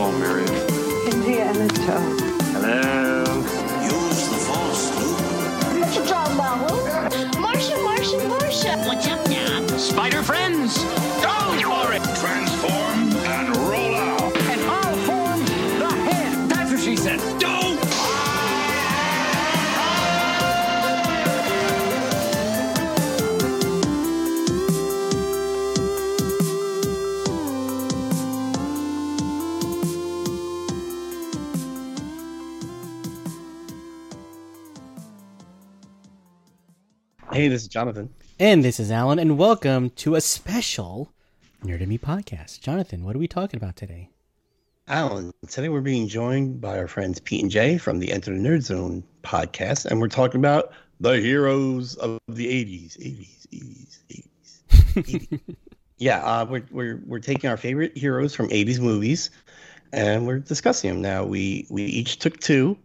Hello, Miriam. Indiana Jones. Hello. Use the force, Luke. Mr. John Marlowe. Marcia, Marcia, Marcia. What's up now? Spider friends, go Hey, this is Jonathan. And this is Alan, and welcome to a special Nerd Me podcast. Jonathan, what are we talking about today? Alan, today we're being joined by our friends Pete and Jay from the Enter the Nerd Zone podcast, and we're talking about the heroes of the 80s. 80s, 80s, 80s. 80s. yeah, uh, we're, we're, we're taking our favorite heroes from 80s movies, and we're discussing them. Now, we, we each took two.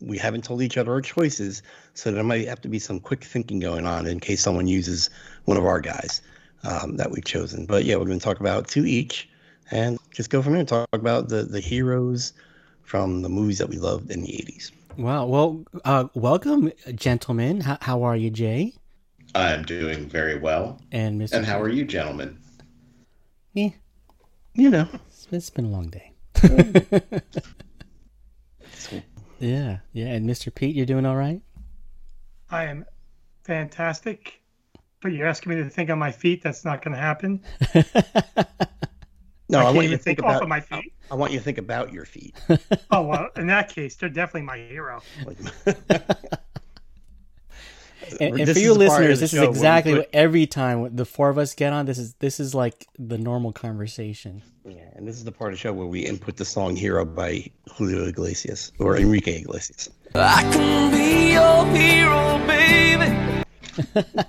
We haven't told each other our choices, so there might have to be some quick thinking going on in case someone uses one of our guys um, that we've chosen. But yeah, we're going to talk about two each and just go from there and talk about the, the heroes from the movies that we loved in the 80s. Wow. Well, uh, welcome, gentlemen. How, how are you, Jay? I'm doing very well. And Mr. And how are you, gentlemen? Eh, You know, it's, it's been a long day. yeah, yeah. And Mr. Pete, you're doing all right? I am fantastic, but you're asking me to think on my feet. That's not going to happen. no, I I, want you even to think think off about. of my feet. I want you to think about your feet. Oh well, in that case, they're definitely my hero. Like- And, and This for is you the part of listeners, this is show where we exactly put- what every time the four of us get on. This is this is like the normal conversation. yeah, and this is the part of the show where we input the song "Hero" by Julio Iglesias or Enrique Iglesias. I can be your hero, baby.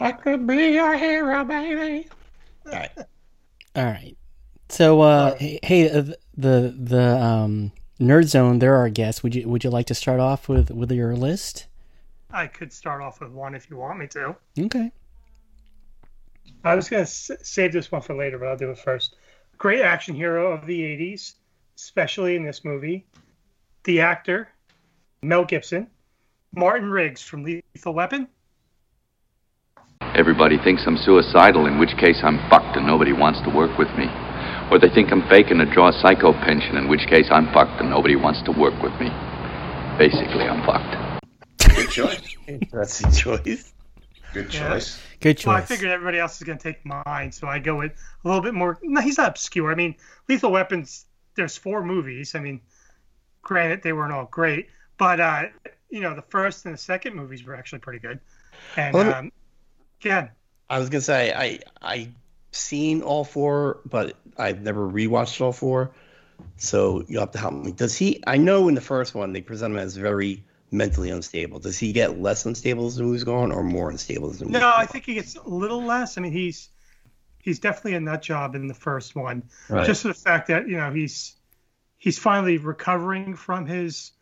I could be your hero, baby. All right. All right. So, uh, hey, hey, uh, the the um, Nerd Zone, they're our guests. Would you would you like to start off with with your list? I could start off with one if you want me to. Okay. I was going to s- save this one for later, but I'll do it first. Great action hero of the 80s, especially in this movie. The actor, Mel Gibson. Martin Riggs from Lethal Weapon. Everybody thinks I'm suicidal, in which case I'm fucked and nobody wants to work with me. Or they think I'm faking a draw a psycho pension, in which case I'm fucked and nobody wants to work with me. Basically, I'm fucked. Good choice. That's the choice. Good Yeah. choice. Good choice. Well, I figured everybody else is going to take mine, so I go with a little bit more. No, he's not obscure. I mean, Lethal Weapons. There's four movies. I mean, granted they weren't all great, but uh, you know the first and the second movies were actually pretty good. And Well, um, again, I was gonna say I I seen all four, but I've never rewatched all four. So you'll have to help me. Does he? I know in the first one they present him as very mentally unstable. Does he get less unstable as the movie's going, or more unstable as the movie? no, I think he gets a little less. I mean, he's he's definitely a nut job in the first one. Right. Just for the fact that you know he's he's finally recovering from his,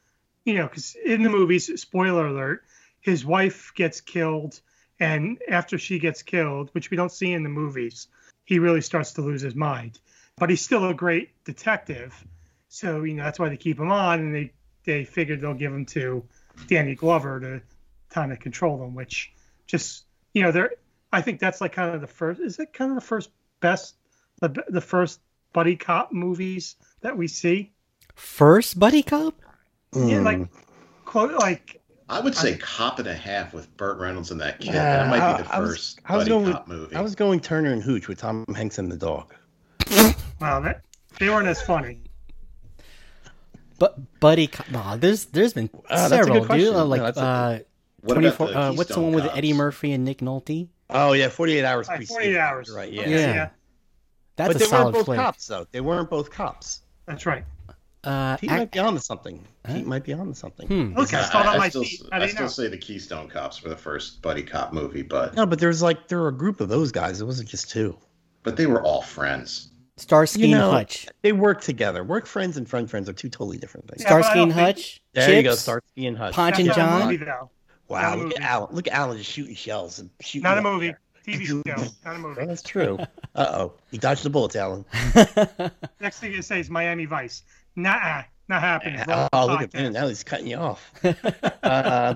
you know, because in the movies, spoiler alert, his wife gets killed, and after she gets killed, which we don't see in the movies, he really starts to lose his mind. But he's still a great detective, so you know that's why they keep him on, and they they figured they'll give them to Danny Glover to kind of control them, which just you know they're I think that's like kind of the first is it kind of the first best the the first buddy cop movies that we see First buddy cop. yeah Hmm. like quote like I would say Cop and a Half with Burt Reynolds and that kid. Yeah, that might be the I- I was- first I was buddy going with- cop movie. I was going Turner and Hooch with Tom Hanks and the dog. wow that they weren't as funny But buddy cop. Nah, there's there's been that's a good several, dude. question. Uh, No, like that's a- uh, What twenty about the Uh, what's the Keystone one with Cops? Eddie Murphy and Nick Nolte? Oh yeah, forty eight hours. Like, preceding 48 that, hours. Right. Yeah. Okay, Yeah. That's but a they solid weren't both flick. cops though. They weren't both cops. that's right Uh, Pete ac- might be on to something. Huh? Pete might be on to something. hmm. okay I, I, on I my still, feet how I still say the Keystone Cops were the first buddy cop movie, but No, but there's like there were a group of those guys. It wasn't just two. but they were all friends. Starsky You and Hutch. They work together. Work friends and friend friends are two totally different things. Yeah, Starsky don't and think- Hutch. There Chips, you go, Starsky and Hutch. Ponch that's and not a John. movie Wow, Not a look at. Alan. Look at Alan just shooting shells and shooting. not a movie there. TV show, not a movie. That's true. Uh oh, he dodged the bullets, Alan. Next thing you say is Miami Vice. Nah, not happening. Oh, look at podcast. Ben. Now he's cutting you off. uh,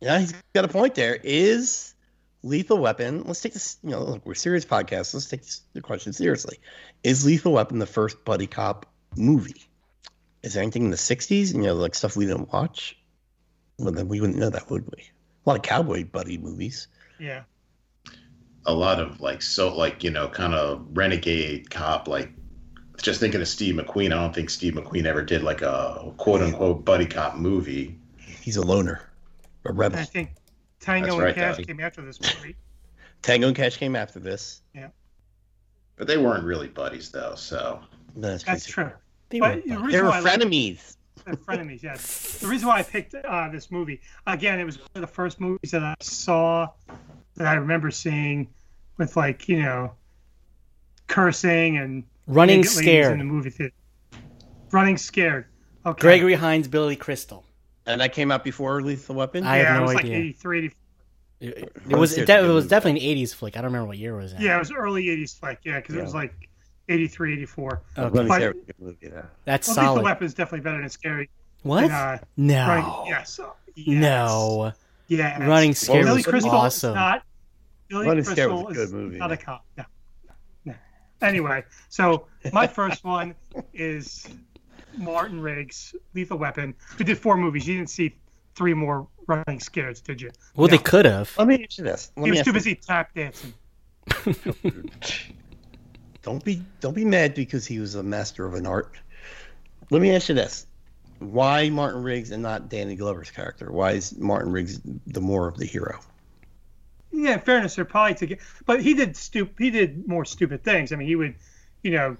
yeah, he's got a point there. Is Lethal Weapon? Let's take this. You know, look, we're serious podcast. Let's take this, the question seriously. Is Lethal Weapon the first buddy cop movie? Is there anything in the '60s? You know, like stuff we didn't watch. Well, then we wouldn't know that, would we? A lot of cowboy buddy movies. Yeah. A lot of like so like you know kind of renegade cop like just thinking of Steve McQueen. I don't think Steve McQueen ever did like a quote unquote buddy cop movie. He's a loner, a rebel. I think Tango That's and right, Cash Daddy. came after this movie. Tango and Cash came after this. But they weren't really buddies though, so That's, That's true. They But were the They were why I like- frenemies. They're frenemies, yes. The reason why I picked uh, this movie, again, it was one of the first movies that I saw that I remember seeing with like, you know, cursing and Running scared in the movie theater. Running scared. Okay. Gregory Hines, Billy Crystal. And that came out before Lethal Weapon. I yeah, have it no was idea. like 83, 84. It, it was Scared's it, de- it was definitely an '80s flick. I don't remember what year it was in. Yeah, it was early 80s flick, yeah, because Yeah. it was like 83, 84. Okay. Running But- Scared was a movie, yeah. That's Well, Lethal solid. Weapon is definitely better than Scary. What? And, uh, no. Right, yes. yes. No. Yeah. Running Scared Billy was Crystal awesome. is not. Billy Running Crystal Scared was a is good movie, not yeah. a cop. No. no. Anyway, so my first one is Martin Riggs, Lethal Weapon, who did four movies. You didn't see three more Running Scares, did you? Well, they could have. Let me ask you this. Let He was ask too you- busy tap dancing. Don't be don't be mad because he was a master of an art. Let me ask you this: Why Martin Riggs and not Danny Glover's character? Why is Martin Riggs the more of the hero? Yeah, in fairness, they're probably to get, but he did stup. He did more stupid things. I mean, he would, you know,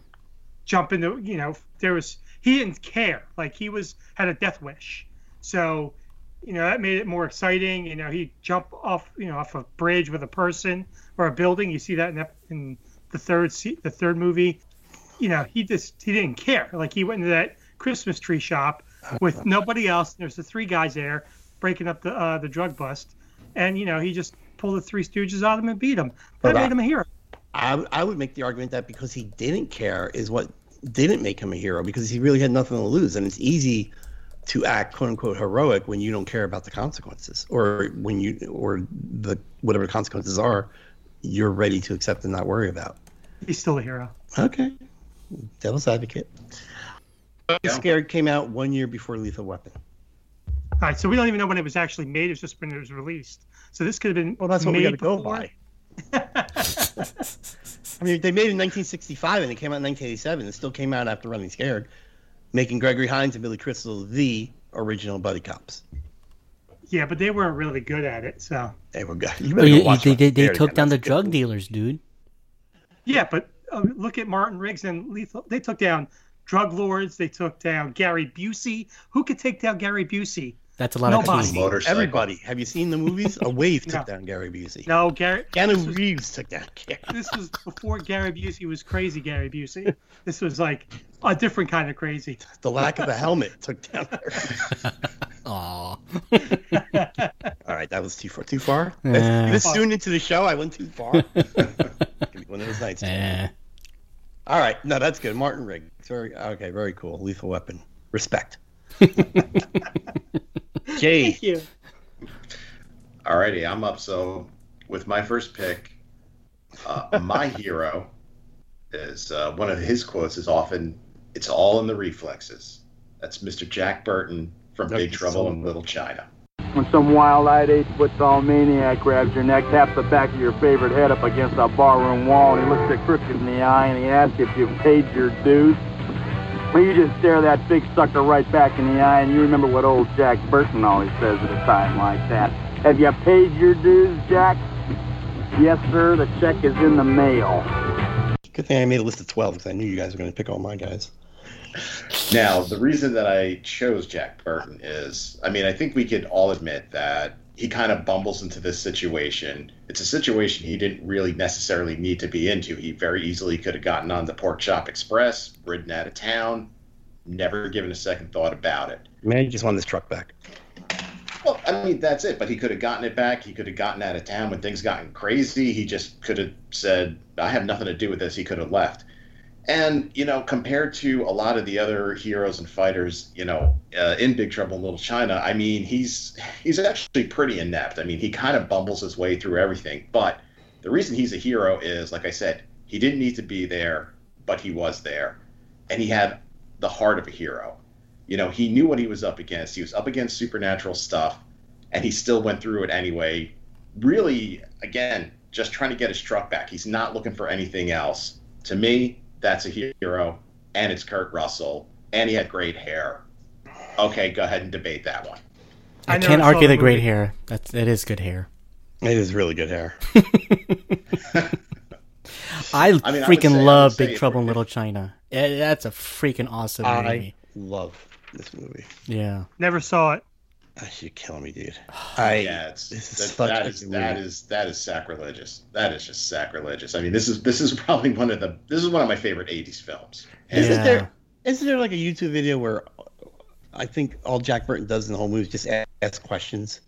jump into, you know, there was he didn't care. Like he was had a death wish, so, you know, that made it more exciting. You know, he'd jump off, you know, off a bridge with a person or a building. You see that in, that, in the third se- the third movie. You know, he just he didn't care. Like he went into that Christmas tree shop with nobody else. There's the three guys there breaking up the uh, the drug bust, and you know he just pulled the Three Stooges out of him and beat him. That But I- made him a hero. I I would make the argument that because he didn't care is what didn't make him a hero because he really had nothing to lose, and it's easy to act quote unquote heroic when you don't care about the consequences or when you or the whatever the consequences are, you're ready to accept and not worry about. He's still a hero. Okay, devil's advocate. Yeah. Scared came out one year before Lethal Weapon. All right, so we don't even know when it was actually made. It's just when it was released. So this could have been Well, that's what we made got to go by. I mean, they made it in 1965 and it came out in 1987. It still came out after Running Scared, making Gregory Hines and Billy Crystal the original buddy cops. Yeah, but they weren't really good at it. So They were good. You Well, better you- watch they they, they took down the That's a good drug movie. dealers, dude. yeah, but uh, look at Martin Riggs and Lethal. They took down drug lords. They took down Gary Busey. Who could take down Gary Busey? That's a lot Nobody. of team. Motorcycle. Everybody, have you seen the movies? A wave took No. down Gary Busey. No, Gary. this Keanu was- Reeves took down Gary. this was before Gary Busey was crazy Gary Busey. This was like a different kind of crazy. The lack of a helmet took down. Gary. Aw. All right, that was too far. Too far. Yeah. This soon into the show, I went too far. One of those nights. Eh. All right, no, that's good. Martin Riggs. Very okay. Very cool. Lethal Weapon. Respect. Jay, Thank you. Alrighty, I'm up. So with my first pick, uh, my hero is uh, one of his quotes is often "It's all in the reflexes." That's Mr. Jack Burton from Big Trouble so- in Little China. When some wild-eyed eight-foot-tall maniac grabs your neck, taps the back of your favorite head up against a barroom wall, and he looks you crooked in the eye, and he asks if you've paid your dues. Well, you just stare that big sucker right back in the eye, and you remember what old Jack Burton always says at a time like that. Have you paid your dues, Jack? Yes, sir. The check is in the mail. good thing I made a list of twelve because I knew you guys were going to pick all my guys. Now, the reason that I chose Jack Burton is, I mean, I think we could all admit that he kind of bumbles into this situation. It's a situation he didn't really necessarily need to be into. He very easily could have gotten on the Pork Chop Express, ridden out of town, never given a second thought about it. Man, you just want this truck back. Well, I mean, that's it. But he could have gotten it back. He could have gotten out of town when things gotten crazy. He just could have said, "I have nothing to do with this." He could have left. And you know, compared to a lot of the other heroes and fighters, you know, uh, in Big Trouble in Little China, I mean, he's he's actually pretty inept. I mean, he kind of bumbles his way through everything. But the reason he's a hero is, like I said, he didn't need to be there, but he was there, and he had the heart of a hero. You know, he knew what he was up against. He was up against supernatural stuff, and he still went through it anyway. Really, again, just trying to get his truck back. He's not looking for anything else. To me, that's a hero, and it's Kurt Russell, and he had great hair. Okay, go ahead and debate that one. I, I can't argue the the great movie. hair. That's that is good hair. It is really good hair. I, I mean, freaking I would love say Big Trouble in Little China. Eh, That's a freaking awesome movie. I movie. love this movie. Yeah. Never saw it. Ah, You're killing me, dude. I yeah, it's, that, that is good that is that is sacrilegious. That is just sacrilegious. I mean, this is this is probably one of the this is one of my favorite '80s films. And Isn't there isn't there like a YouTube video where I think all Jack Burton does in the whole movie is just a- ask questions?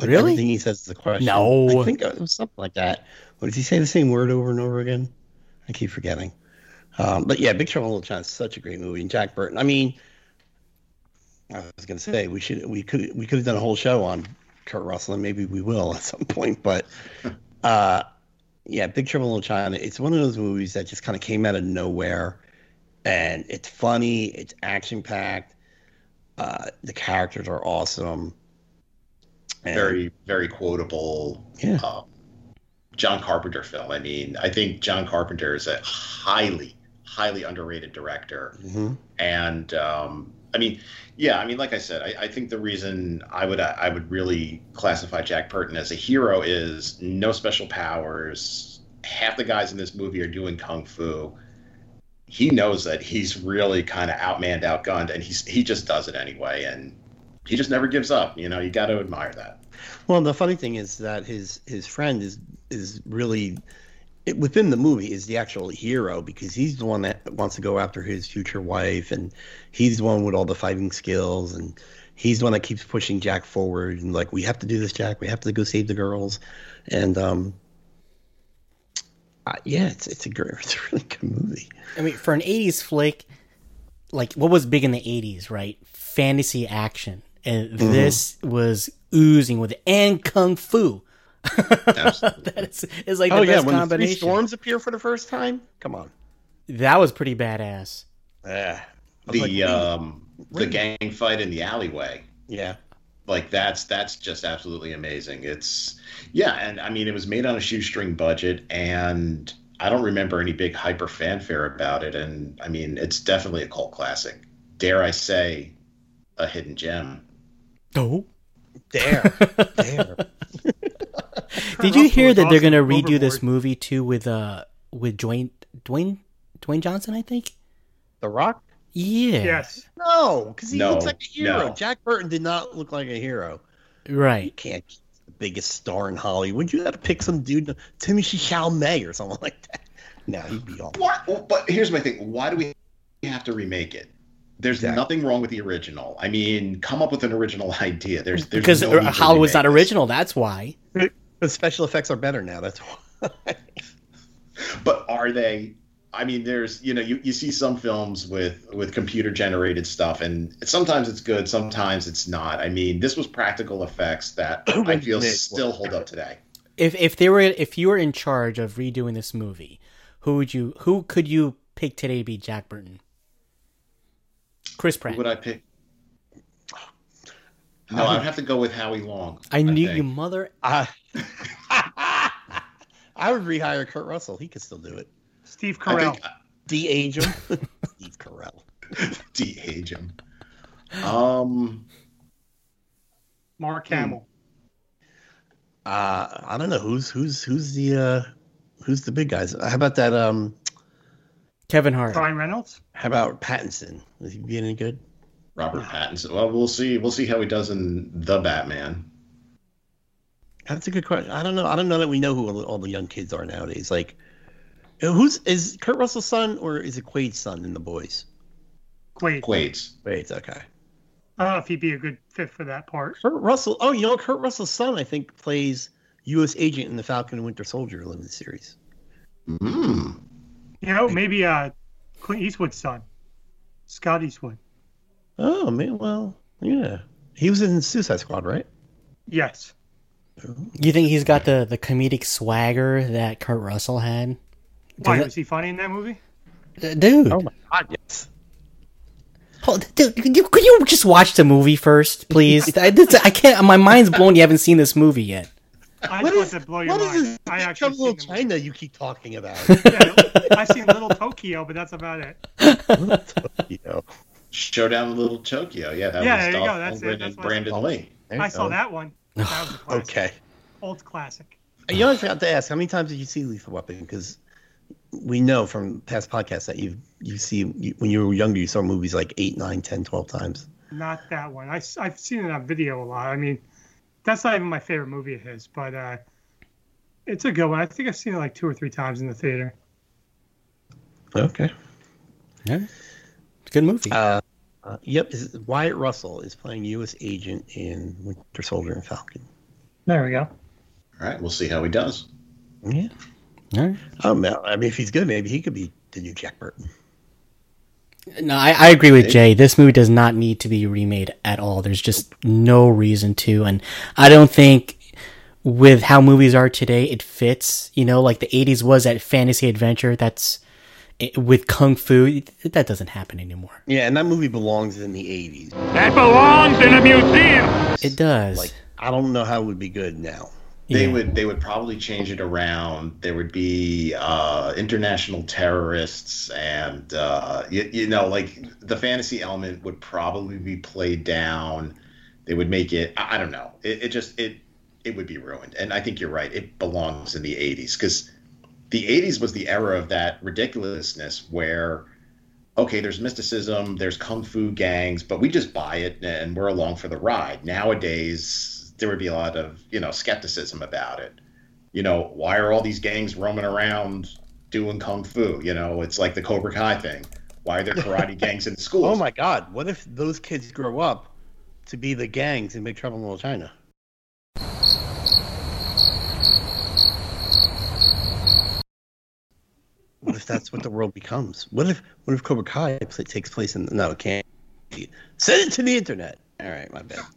Like Really? Everything he says is a question. No. I think it was something like that. What does he say the same word over and over again? I keep forgetting. Um, but yeah, Big Trouble in Little China is such a great movie, and Jack Burton. I mean, I was gonna say we should we could we could have done a whole show on Kurt Russell, and maybe we will at some point. But uh, yeah, Big Trouble in Little China. It's one of those movies that just kind of came out of nowhere, and it's funny. It's action packed. Uh, the characters are awesome. And- very very quotable. Yeah. um, John Carpenter film. I mean, I think John Carpenter is a highly highly underrated director. Mhm. and um, I mean, yeah, I mean, like I said, I, I think the reason I would uh, I would really classify Jack Burton as a hero is no special powers. Half the guys in this movie are doing kung fu. He knows that he's really kind of outmanned, outgunned, and he's he just does it anyway, and he just never gives up. You know, you got to admire that. Well, the funny thing is that his his friend is is really it, within the movie is the actual hero because he's the one that wants to go after his future wife, and he's the one with all the fighting skills, and he's the one that keeps pushing Jack forward and like we have to do this, Jack. We have to go save the girls, and um, uh, yeah, it's it's a great, it's a really good movie. I mean, for an '80s flick, like what was big in the '80s, right? Fantasy action, and Mm-hmm. this was oozing with it, and kung fu. Absolutely. that is, is like the oh yeah, best when the three storms appear for the first time, come on. that was pretty badass. Yeah, the like, um, the gang fight in the alleyway. yeah. like that's that's just absolutely amazing it's yeah and i mean it was made on a shoestring budget and i don't remember any big hyper fanfare about it and i mean it's definitely a cult classic dare i say a hidden gem Oh, Dare, dare. Did you hear was that they're gonna redo this movie too with uh with Dwayne Dwayne Dwayne Johnson? I think. The Rock. Yeah. Yes. No, because he No, looks like a hero. no. Jack Burton did not look like a hero. Right. You Right. can't be the biggest star in Hollywood. You got to pick some dude, Timothy Chalamet or something like that. No, he'd be all. what well, but here's my thing why do we have to remake it there's Exactly. nothing wrong with the original i mean come up with an original idea there's, there's Because no Hollywood's not original. That's why. The special effects are better now. That's why. but are they i mean there's you know you, you see some films with with computer generated stuff and sometimes it's good sometimes it's not i mean this was practical effects that i feel still hold up today If if they were if you were in charge of redoing this movie, who would you who could you pick today to be Jack Burton? Chris Pratt. Who would i pick no i'd have to go with howie long I knew think. you mother. I, I would rehire Kurt Russell. He could still do it. Steve I Carell. think De-age him. Steve Carell. de-age him um Mark Hmm. Hamill. Uh, I don't know who's who's who's the uh, who's the big guys. How about that? Um, Kevin Hart. Ryan Reynolds. how about Pattinson? Is he being any good? Robert pattinson well we'll see we'll see how he does in the batman That's a good question. I don't know. I don't know that we know who all the, young kids are nowadays. Like, who's is Kurt Russell's son or is it Quaid's son in the boys? Quaid. quaid's Quaid's okay. I don't know if he'd be a good fit for that part. Kurt Russell. Oh, you know, Kurt Russell's son, I think, plays U.S. agent in the Falcon and Winter Soldier limited series. Mm. You know, maybe uh, Clint Eastwood's son, Scott Eastwood. Oh man, well, yeah, he was in Suicide Squad, right? Yes. You think he's got the the comedic swagger that Kurt Russell had? Why Does was he funny in that movie? it- dude, Oh my god, yes. hold- dude, could you, could you just watch the movie first, please? I, this, I can't. My mind's blown. You haven't seen this movie yet. I What just is, want to blow your what is mind. this I Big actually Trouble in seen. China you keep talking about? Yeah, I've seen Little Tokyo, but that's about it. you know, Showdown in Little Tokyo. Yeah, that Yeah, was there you Dolph go, that's it, that's and what I Brandon saw. Lee. there I saw that one. That was a classic. Okay. Old classic. You know, I forgot to ask, how many times did you see Lethal Weapon? Because we know from past podcasts that you you see you, when you were younger, you saw movies like eight, nine, ten, twelve times. Not that one. I, have seen it on video a lot. I mean, that's not even my favorite movie of his, but uh, it's a good one. I think I've seen it like two or three times in the theater. Okay. Yeah, good movie. Uh, uh, yep. Is, Wyatt Russell is playing U.S. agent in Winter Soldier and Falcon. There we go. All right, we'll see how he does. Yeah. All right. Oh man, I mean, if he's good, maybe he could be the new Jack Burton. No, I, I agree with Jay. This movie does not need to be remade at all. There's just no reason to, and I don't think with how movies are today, it fits. You know, like the '80s was that fantasy adventure. That's it, with kung fu. That doesn't happen anymore. Yeah, and that movie belongs in the '80s. That belongs in a museum. It does. Like, I don't know how it would be good now. They Yeah. would they would probably change it around. There would be uh, international terrorists, and uh, you, you know, like the fantasy element would probably be played down. They would make it. I, I don't know. It, it just it it would be ruined. And I think you're right. It belongs in the '80s because the '80s was the era of that ridiculousness where. Okay, there's mysticism, there's kung fu gangs, but we just buy it and we're along for the ride. Nowadays, there would be a lot of you know skepticism about it. You know, why are all these gangs roaming around doing kung fu? You know, it's like the Cobra Kai thing. Why are there karate gangs in schools? Oh my God! What if those kids grow up to be the gangs in Big Trouble in Little China? If that's what the world becomes? What if what if Cobra Kai takes place in? No, it can't. Send it to the internet. All right, my bad.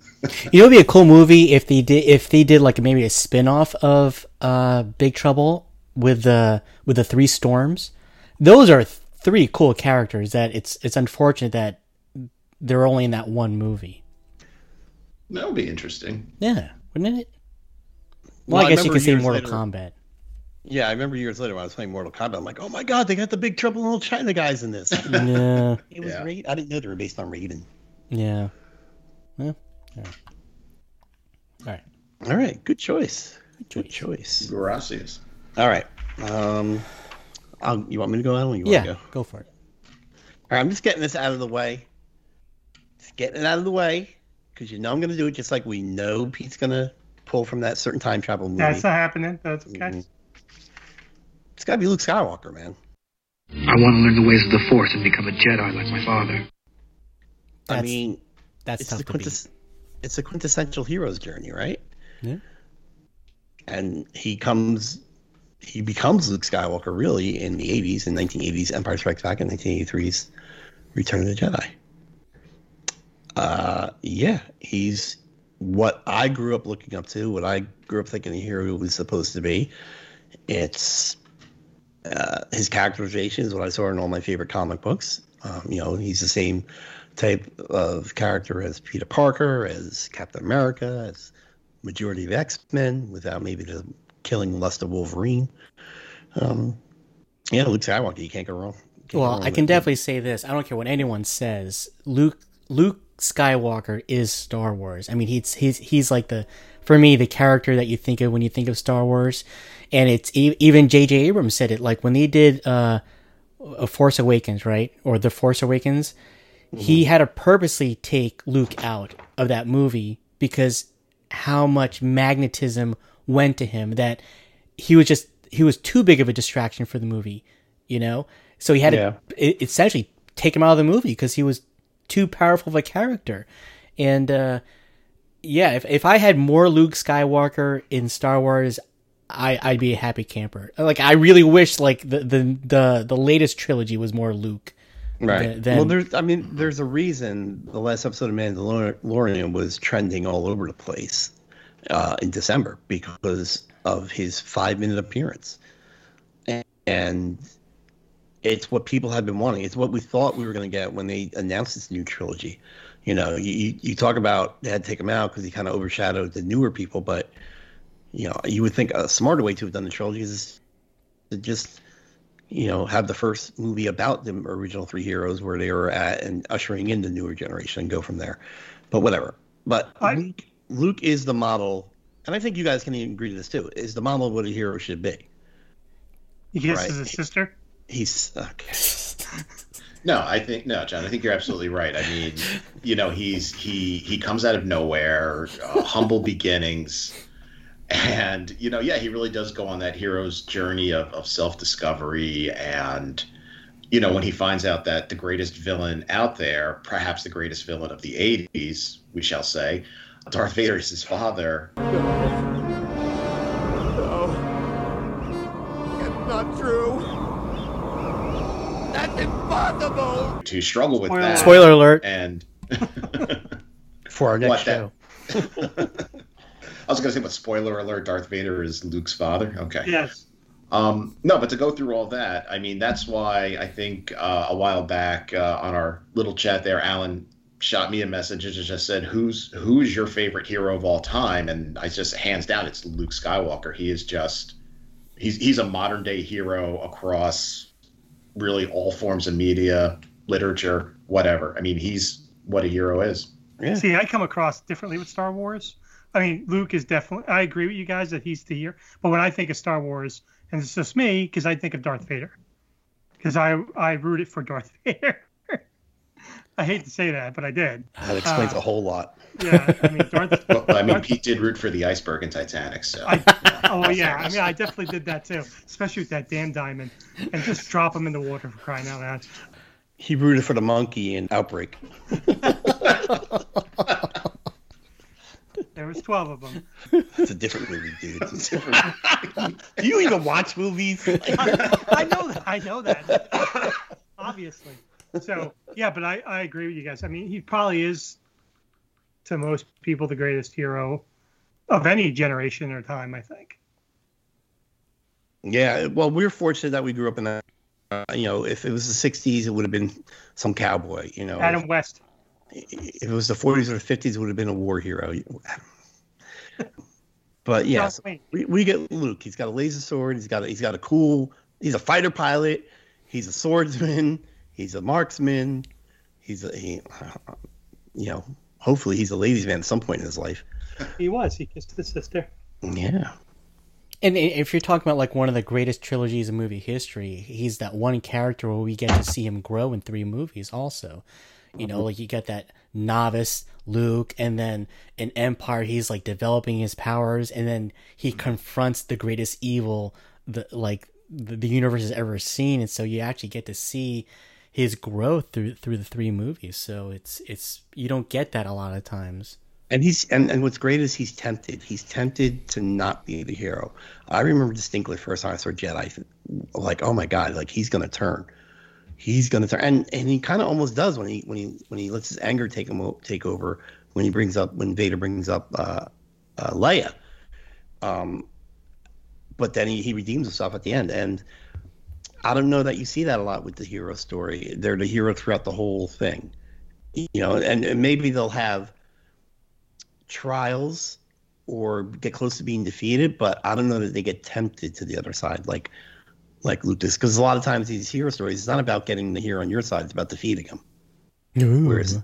You know, it'd be a cool movie if they did if they did like maybe a spin off of uh, Big Trouble with the with the three storms. Those are three cool characters that it's it's unfortunate that they're only in that one movie. That would be interesting. Yeah, wouldn't it? Well, Well, I I guess you remember could say Mortal later- Kombat. Yeah, I remember years later when I was playing Mortal Kombat. I'm like, oh my God, they got the Big Trouble in Little China guys in this. Yeah, it was Yeah. Raid. I didn't know they were based on Raiden. yeah. Yeah. All right. All right. All right, good choice. Good choice. Gracias. All right. Um, I'll, you want me to go, Alan? Or you want Yeah, to go? go for it. All right, I'm just getting this out of the way. Just getting it out of the way because you know I'm going to do it just like we know Pete's going to pull from that certain time travel movie. That's not happening. That's okay. Mhm. It's got to be Luke Skywalker, man. I want to learn the ways of the Force and become a Jedi like my father. I mean, That's it's tough the to beat. quintes- it's a quintessential hero's journey, right? Yeah. And he comes, he becomes Luke Skywalker really in the 80s, in 1980s Empire Strikes Back, and 1983's Return of the Jedi. Uh, yeah, he's what I grew up looking up to, what I grew up thinking a hero was supposed to be. It's uh, his characterization is what I saw in all my favorite comic books. Um, you know, he's the same type of character as Peter Parker, as Captain America, as majority of X Men, without maybe the killing lust of Wolverine. Um, yeah, Luke Skywalker, you can't go wrong. Can't go Well, wrong I can it. definitely say this. I don't care what anyone says. Luke Luke Skywalker is Star Wars. I mean, he's he's he's like the for me the character that you think of when you think of Star Wars, and it's even J.J. Abrams said it. Like when they did uh, a Force Awakens, right, or the Force Awakens, he had to purposely take Luke out of that movie because how much magnetism went to him that he was just he was too big of a distraction for the movie, you know. So he had Yeah. to essentially take him out of the movie because he was too powerful of a character. And uh, yeah, if if I had more Luke Skywalker in Star Wars, I I'd be a happy camper. Like I really wish like the the the, the latest trilogy was more Luke. Right. than- than- well, there's. I mean, there's a reason the last episode of Mandalorian was trending all over the place uh, in December because of his five minute appearance, and, and it's what people have been wanting. It's what we thought we were going to get when they announced this new trilogy. You know, you you, talk about they had to take him out because he kind of overshadowed the newer people, but you know, you would think a smarter way to have done the trilogy is to just you know, have the first movie about the original three heroes where they were at and ushering in the newer generation and go from there. But whatever. But I- Luke, Luke is the model, and I think you guys can even agree to this too, is the model of what a hero should be. He kisses Right. his sister. He's okay. Uh, No, I think no, John. I think you're absolutely right. I mean, you know, he's he he comes out of nowhere, uh, humble beginnings, and you know, yeah, he really does go on that hero's journey of, of self discovery. And you know, when he finds out that the greatest villain out there, perhaps the greatest villain of the '80s, we shall say, Darth Vader is his father. Impossible. To struggle with Spoiler that, Spoiler alert. and For our next What, show. I was going to say, but spoiler alert: Darth Vader is Luke's father. Okay. Yes. Um, no, but to go through all that, I mean, that's why I think uh, a while back uh, on our little chat there, Alan shot me a message and just said, "Who's who's your favorite hero of all time?" And I just hands down, it's Luke Skywalker. He is just he's he's a modern day hero across really all forms of media, literature, whatever. I mean, he's what a hero is. Yeah. See, I come across differently with Star Wars. I mean, Luke is definitely. I agree with you guys that he's the hero. But when I think of Star Wars, and it's just me, because I think of Darth Vader, because I I rooted for Darth Vader. I hate to say that, but I did. That explains Uh, a whole lot. Yeah, I mean Darth. Well, I mean, Pete did root for the iceberg in Titanic, so I, oh yeah, I mean I definitely did that too, especially with that damn diamond, and just drop him in the water for crying out loud. He rooted for the monkey in Outbreak. There was twelve of them. It's a different movie, dude. It's a different... Do you even watch movies? I know that. I know that. Obviously. So yeah, but I, I agree with you guys. I mean, he probably is to most people the greatest hero of any generation or time. I think. Yeah, well, we're fortunate that we grew up in that. Uh, you know, if it was the '60s, it would have been some cowboy. You know, Adam West. if it was the 40s or the 50s, it would have been a war hero. But yes, No, wait. we, we get Luke. He's got a laser sword. He's got a, he's got a cool. He's a fighter pilot. He's a swordsman. He's a marksman. He's a he, you know. Hopefully, he's a ladies' man at some point in his life. He was. He kissed his sister. Yeah. And if you're talking about like one of the greatest trilogies in movie history, he's that one character where we get to see him grow in three movies. Also, you know, mm-hmm. like you get that novice Luke, and then in Empire, he's like developing his powers, and then he mm-hmm. confronts the greatest evil the like the, the universe has ever seen, and so you actually get to see his growth through through the three movies. So it's it's you don't get that a lot of times. And he's and, and what's great is he's tempted. He's tempted to not be the hero. I remember distinctly the first time I saw Jedi, like, oh my god, like he's gonna turn, he's gonna turn, and and he kind of almost does when he when he when he lets his anger take him take over when he brings up when Vader brings up uh, uh, Leia, um, but then he, he redeems himself at the end, and I don't know that you see that a lot with the hero story. They're the hero throughout the whole thing, you know, and, and maybe they'll have trials or get close to being defeated, but I don't know that they get tempted to the other side like like Lucas, because a lot of times these hero stories, it's not about getting the hero on your side; it's about defeating him. Whereas,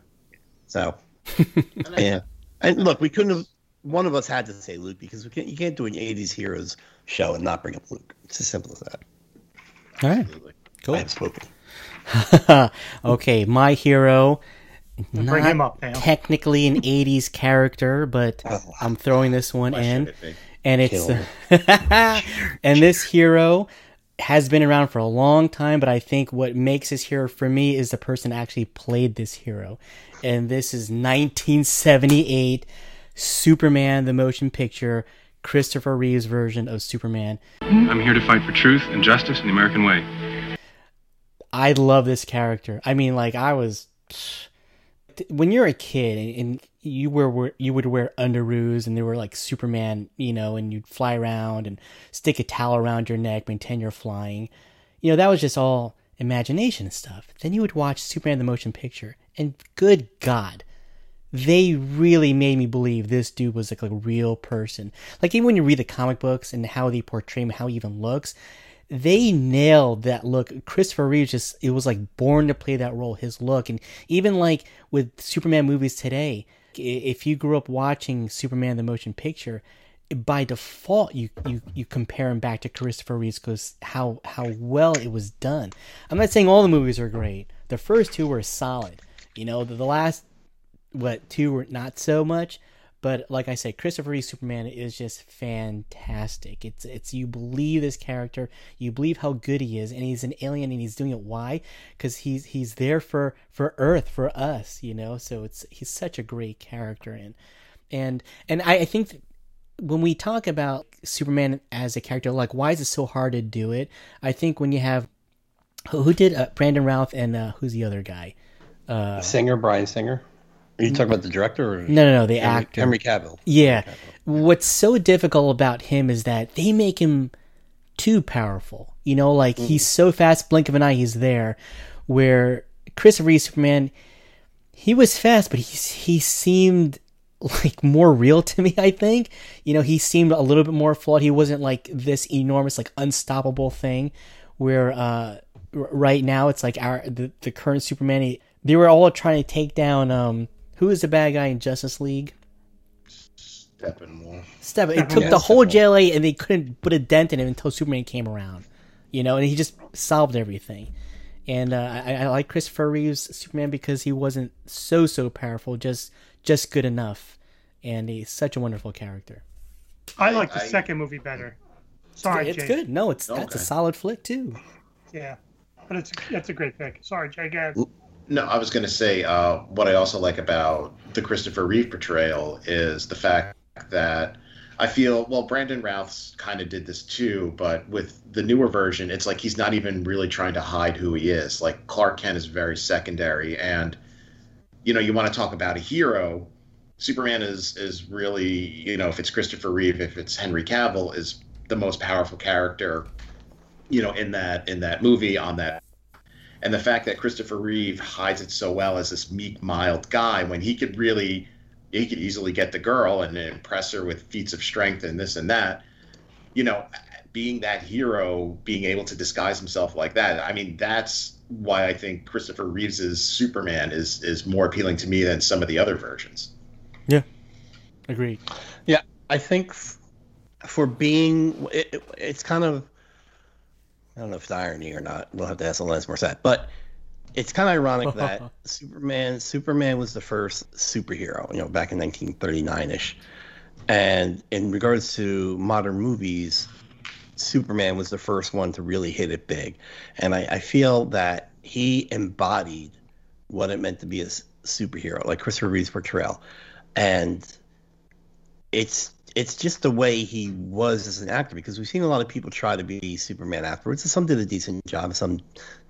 so yeah, and look, we couldn't have. One of us had to say Luke because we can't. You can't do an '80s heroes show and not bring up Luke. It's as simple as that. All right, Absolutely. cool. I have spoken. okay, my hero. Bring not him up, Pam. technically an 80s character, but I'm throwing this one in. it? And it's and this hero has been around for a long time, but I think what makes this hero for me is the person actually played this hero. And this is 1978 Superman the motion picture, Christopher Reeve's version of Superman. I'm here to fight for truth and justice in the American way. I love this character. I mean, like I was when you're a kid and you were you would wear underoos and they were like Superman, you know, and you'd fly around and stick a towel around your neck, pretend you're flying. You know, that was just all imagination stuff. Then you would watch Superman the motion picture, and good God, they really made me believe this dude was like a real person. Like even when you read the comic books and how they portray him, how he even looks, they nailed that look. Christopher Reeve just it was like born to play that role, his look. And even like with Superman movies today, if you grew up watching Superman the motion picture, by default you you you compare him back to Christopher Reeves because how how well it was done. I'm not saying all the movies are great. The first two were solid. You know, the, the last what two were not so much. But like I said, Christopher Reeve Superman is just fantastic. It's it's you believe this character, you believe how good he is, and he's an alien, and he's doing it. Why? Because he's he's there for for Earth, for us, you know. So it's he's such a great character, and and and I, I think when we talk about Superman as a character, like why is it so hard to do it? I think when you have who, who did uh, Brandon Routh and uh, who's the other guy? Uh, Singer, Bryan Singer. Are you talking about the director? Or no, no, no, the Henry, actor. Henry Cavill. Yeah. Henry Cavill. What's so difficult about him is that they make him too powerful. You know, like mm. he's so fast, blink of an eye, he's there. Where Chris Reeve Superman, he was fast, but he he seemed like more real to me. I think you know he seemed a little bit more flawed. He wasn't like this enormous, like unstoppable thing. Where uh, right now it's like our the, the current Superman. He, they were all trying to take down um who is the bad guy in Justice League? Steppenwolf. Step. It took the whole JLA and they couldn't put a dent in him until Superman came around. You know, and he just solved everything. And uh, I, I like Christopher Reeve's Superman because he wasn't so so powerful, just just good enough, and he's such a wonderful character. I like the I, second movie better. Sorry, it's Jay. good. No, it's okay. that's a solid flick too. Yeah, but it's that's a great pick. Sorry, Jay. Guys. No, I was going to say uh, what I also like about the Christopher Reeve portrayal is the fact that I feel well Brandon Routh's kind of did this too, but with the newer version, it's like he's not even really trying to hide who he is. Like Clark Kent is very secondary, and you know you want to talk about a hero. Superman is is really you know if it's Christopher Reeve, if it's Henry Cavill, is the most powerful character, you know in that in that movie on that and the fact that Christopher Reeve hides it so well as this meek, mild guy when he could really, he could easily get the girl and impress her with feats of strength and this and that. You know, being that hero, being able to disguise himself like that. I mean, that's why I think Christopher Reeves's Superman is is more appealing to me than some of the other versions. Yeah, agreed. Yeah, I think f- for being, it, it's kind of I don't know if it's irony or not. We'll have to ask Alanis Morissette. But it's kind of ironic that Superman Superman was the first superhero, you know, back in 1939ish. And in regards to modern movies, Superman was the first one to really hit it big. And I, I feel that he embodied what it meant to be a superhero, like Christopher Reeve's portrayal. And it's it's just the way he was as an actor because we've seen a lot of people try to be Superman afterwards. And Some did a decent job, some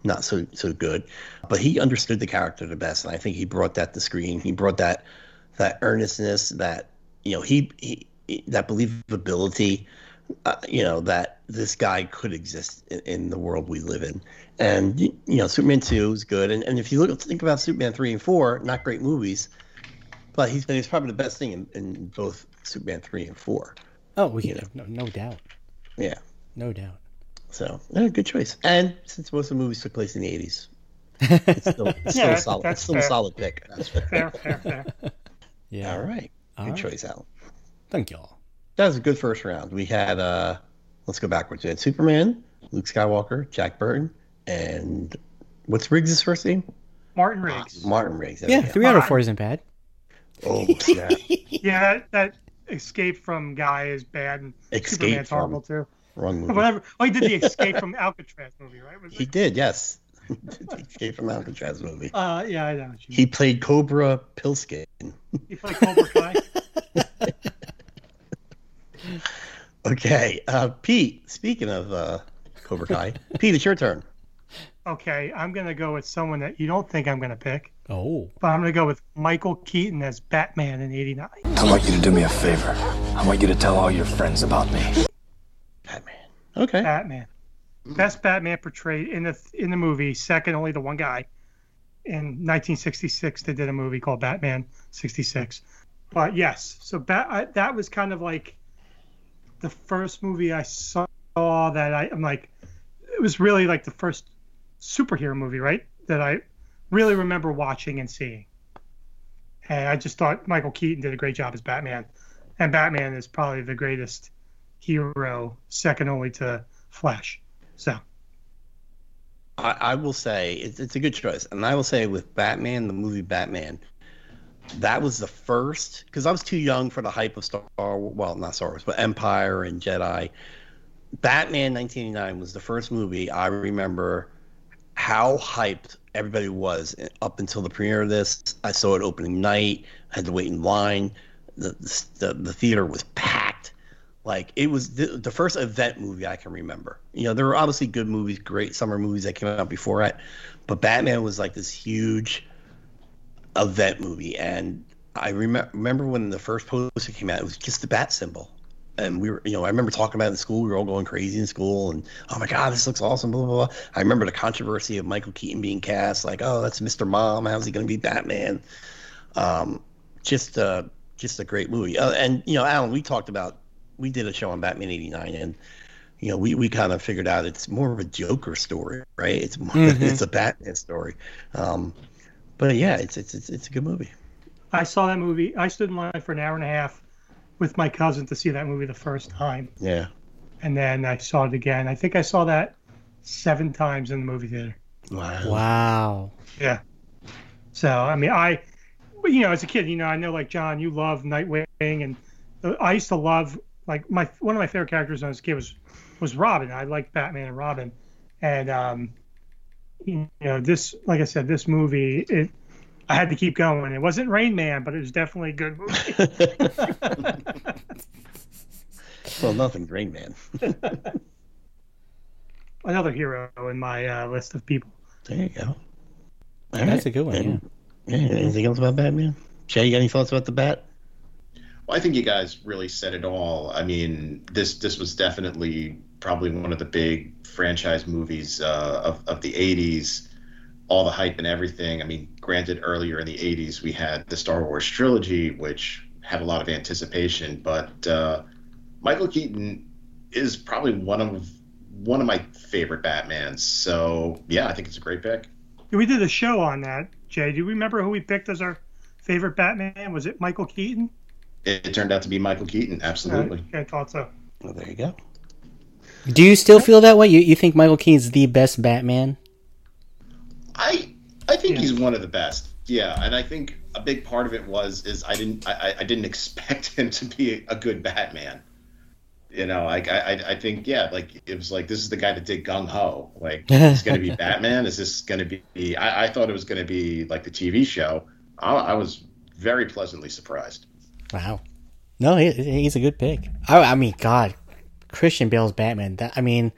not so so good. But he understood the character the best, and I think he brought that to screen. He brought that that earnestness, that you know, he, he that believability, uh, you know, that this guy could exist in, in, the world we live in. And you know, Superman two is good, and and if you look think about Superman three and four, not great movies. But he's, he's probably the best thing in, in both Superman three and four. Oh, you know, no, no doubt. Yeah, no doubt. So, yeah, good choice. And since most of the movies took place in the eighties, it's still, it's still, yeah, a, solid, it's still a solid pick. That's fair, fair, fair. Yeah. All right. All good right. choice, Alan. Thank y'all. That was a good first round. We had uh let's go backwards. We had Superman, Luke Skywalker, Jack Burton, and what's Riggs' first name? Martin Riggs. Martin Riggs. Yeah, we three out of four isn't bad. Oh, snap. Yeah, that, that escape from guy is bad, and Escape Superman's from- horrible too. Wrong movie. Whatever. Oh, he did the Escape from Alcatraz movie, right? Was He it? did, yes. Escape from Alcatraz movie. Uh, yeah, I know. what you He played Cobra Plissken. He played Cobra Kai. Okay, uh, Pete. Speaking of uh, Cobra Kai, Pete, it's your turn. Okay, I'm gonna go with someone that you don't think I'm gonna pick, Oh. but I'm gonna go with Michael Keaton as Batman in '89. I want you to do me a favor. I want you to tell all your friends about me. Batman. Okay. Batman, best Batman portrayed in the in the movie, second only to one guy. In 1966, they did a movie called Batman '66. But yes, so Bat I, that was kind of like the first movie I saw that I, I'm like, it was really like the first superhero movie, right? That I really remember watching and seeing. And I just thought Michael Keaton did a great job as Batman. And Batman is probably the greatest hero, second only to Flash. So, I, I will say it's, it's a good choice, and I will say with Batman, the movie Batman, that was the first because I was too young for the hype of Star. Well, not Star Wars, but Empire and Jedi. Batman 1989 was the first movie I remember how hyped everybody was up until the premiere of this. I saw it opening night. I had to wait in line. The the, the theater was packed. Like it was the, the first event movie I can remember. You know, there were obviously good movies, great summer movies that came out before it, but Batman was like this huge event movie. And I rem- remember when the first poster came out, it was just the bat symbol. And we were, you know, I remember talking about it in school. We were all going crazy in school, and oh my god, this looks awesome. Blah blah blah. I remember the controversy of Michael Keaton being cast, like, oh, that's Mr. Mom. How's he going to be Batman? Um, just, uh, just a great movie. Uh, and you know, Alan, we talked about, we did a show on Batman '89, and you know, we, we kind of figured out it's more of a Joker story, right? It's more, Mhm. it's a Batman story. Um, but yeah, it's, it's it's it's a good movie. I saw that movie. I stood in line for an hour and a half with my cousin to see that movie the first time. Yeah. And then I saw it again. I think I saw that seven times in the movie theater. Wow. Wow. Yeah. So, I mean, I, you know, as a kid, you know, I know like John, you love Nightwing, and uh, I used to love like my one of my favorite characters when I was a kid was was Robin. I liked Batman and Robin, and um, you know, this like I said, this movie it. I had to keep going. It wasn't Rain Man, but it was definitely a good movie. Well, nothing, Rain Man. Another hero in my uh, list of people. There you go. All That's right. a good one. Yeah. And- yeah. Anything else about Batman? Jay, you got any thoughts about the Bat? Well, I think you guys really said it all. I mean, this this was definitely probably one of the big franchise movies uh, of of the '80s. All the hype and everything. I mean, granted, earlier in the '80s we had the Star Wars trilogy, which had a lot of anticipation. But uh, Michael Keaton is probably one of one of my favorite Batmans. So yeah, I think it's a great pick. We did a show on that, Jay. Do you remember who we picked as our favorite Batman? Was it Michael Keaton? It, it turned out to be Michael Keaton. Absolutely. I thought so. Well, there you go. Do you still feel that way? You you think Michael Keaton's the best Batman? I I think he's one of the best. Yeah, and I think a big part of it was is I didn't I, I- didn't expect him to be a good Batman. You know, like I I I think yeah, like it was like this is the guy that did Gung Ho. Like it's going to be Batman. Is this going to be? I, I thought it was going to be like the TV show. I, I was very pleasantly surprised. Wow. No, he, he's a good pick. I, I mean, God, Christian Bale's Batman. That I mean,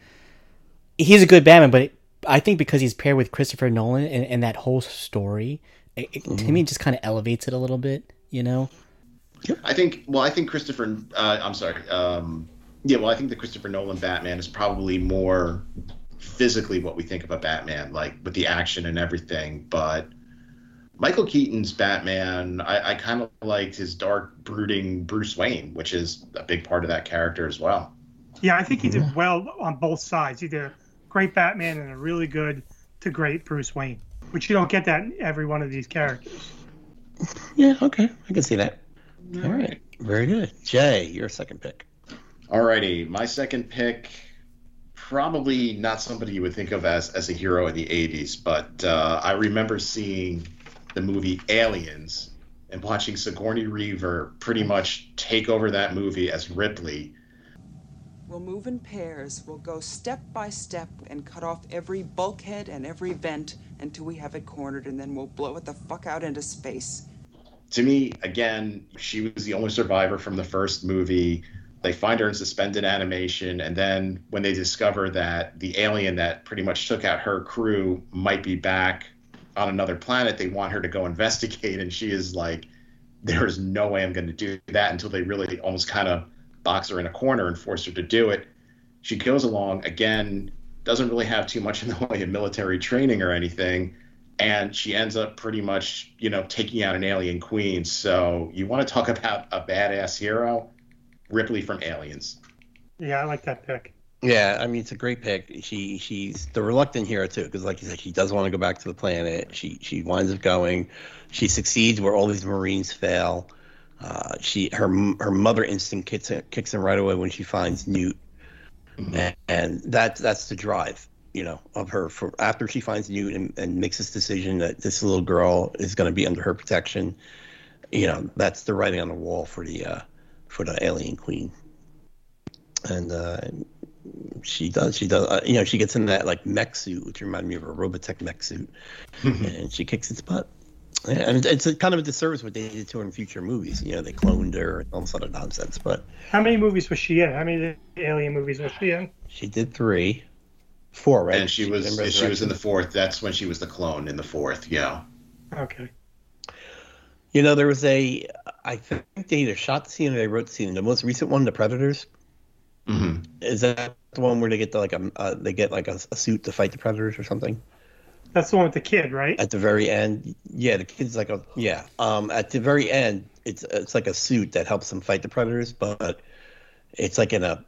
he's a good Batman, but it, I think because he's paired with Christopher Nolan and, and that whole story, it, it- to me, just kind of elevates it a little bit. You know? I think. Well, I think Christopher. Uh, I'm sorry. Um, yeah. Well, I think the Christopher Nolan Batman is probably more physically what we think of a Batman, like with the action and everything. But Michael Keaton's Batman, I, I kind of liked his dark, brooding Bruce Wayne, which is a big part of that character as well. Yeah, I think he did well on both sides. He did a great Batman and a really good to great Bruce Wayne, which you don't get that in every one of these characters. Yeah, okay. I can see that. All right. Very good. Jay, your second pick. Alrighty, my second pick, probably not somebody you would think of as as a hero in the '80s, but uh, I remember seeing the movie Aliens and watching Sigourney Weaver pretty much take over that movie as Ripley. We'll move in pairs. We'll go step by step and cut off every bulkhead and every vent until we have it cornered, and then we'll blow it the fuck out into space. To me, again, she was the only survivor from the first movie. They find her in suspended animation, and then when they discover that the alien that pretty much took out her crew might be back on another planet, they want her to go investigate, and she is like, "There is no way I'm going to do that." Until they really almost kind of box her in a corner and force her to do it. She goes along again, doesn't really have too much in the way of military training or anything, and she ends up pretty much, you know, taking out an alien queen. So you want to talk about a badass hero? Ripley from Aliens. Yeah, I like that pick. Yeah, I mean it's a great pick. She she's the reluctant hero too, because like you said, she does want to go back to the planet. She she winds up going. She succeeds where all these Marines fail. Uh, she her her mother instinct kicks kicks in right away when she finds Newt, mm-hmm. and, and that that's the drive, you know, of her for after she finds Newt and, and makes this decision that this little girl is going to be under her protection. You know, that's the writing on the wall for the uh, for the alien queen, and uh, she does she does uh, you know she gets in that like mech suit, which reminded me of a Robotech mech suit, and she kicks its butt. Yeah, and it's a kind of a disservice what they did to her in future movies. You know, they cloned her and all this other nonsense. But how many movies was she in? How many alien movies was she in? She did three, four, right? And she was she, she was in the fourth. That's when she was the clone in the fourth. Yeah. Okay. You know, there was a. I think they either shot the scene or they wrote the scene. The most recent one, The Predators. Mm-hmm. Is that the one where they get the, like a uh, they get like a, a suit to fight the predators or something? That's the one with the kid, right? At the very end, yeah, the kid's like a yeah. Um, at the very end, it's it's like a suit that helps them fight the predators, but it's like in a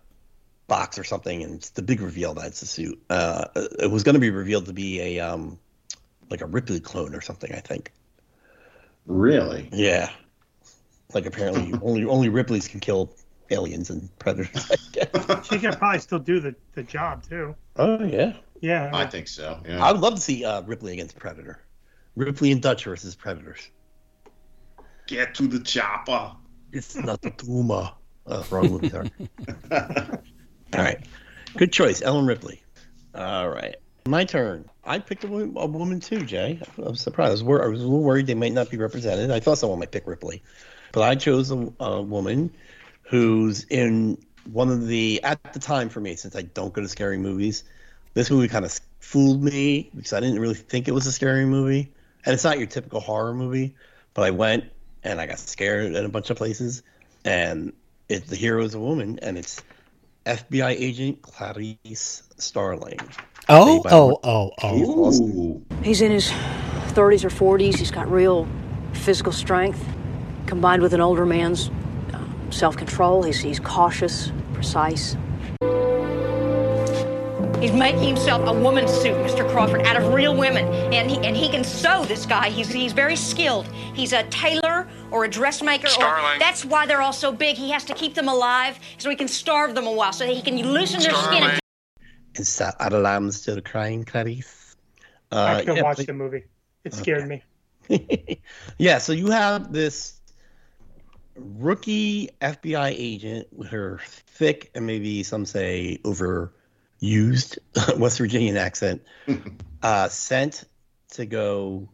box or something, and it's the big reveal that it's a suit. Uh, it was going to be revealed to be a um, like a Ripley clone or something, I think. Really? Yeah. Like apparently only only Ripley's can kill aliens and predators. she could probably still do the, the job too. Oh yeah. Yeah, I think so. Yeah. I would love to see uh, Ripley against Predator. Ripley and Dutch versus Predators. Get to the chopper. It's not a tumor. Oh, wrong movie. Sorry. All right. Good choice, Ellen Ripley. All right. My turn. I picked a, a woman too, Jay. I was surprised. I was, wor- I was, a little worried they might not be represented. I thought someone might pick Ripley, but I chose a, a woman who's in one of the at the time for me since I don't go to scary movies this movie kind of fooled me because I didn't really think it was a scary movie, and it's not your typical horror movie. But I went and I got scared in a bunch of places, and it, the hero is a woman, and it's FBI agent Clarice Starling. Oh, oh, oh, oh. He's in his 30s or 40s. He's got real physical strength combined with an older man's uh, self control. He's, he's cautious, precise. He's making himself a woman's suit, Mr. Crawford, out of real women. And he, and he can sew this guy. He's, he's very skilled. He's a tailor or a dressmaker. Starling. Or, that's why they're all so big. He has to keep them alive so he can starve them a while so that he can loosen their Starling. skin. And... Is that Are the lambs still crying, Clarice? Uh, I couldn't yeah, watch but- the movie. It scared me. yeah, so you have this rookie FBI agent with her thick and maybe some say overused West Virginian accent, uh, sent to go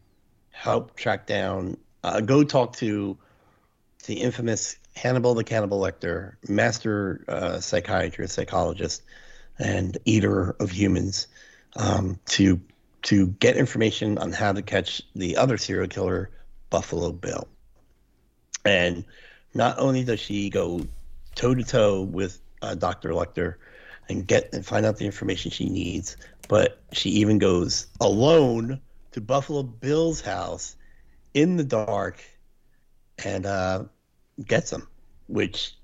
help track down, uh, go talk to the infamous Hannibal the Cannibal Lecter, master uh, psychiatrist, psychologist, and eater of humans, um, to to get information on how to catch the other serial killer, Buffalo Bill. And not only does she go toe to toe with uh, Dr. Lecter and get and find out the information she needs, but she even goes alone to Buffalo Bill's house in the dark and uh, gets him. Which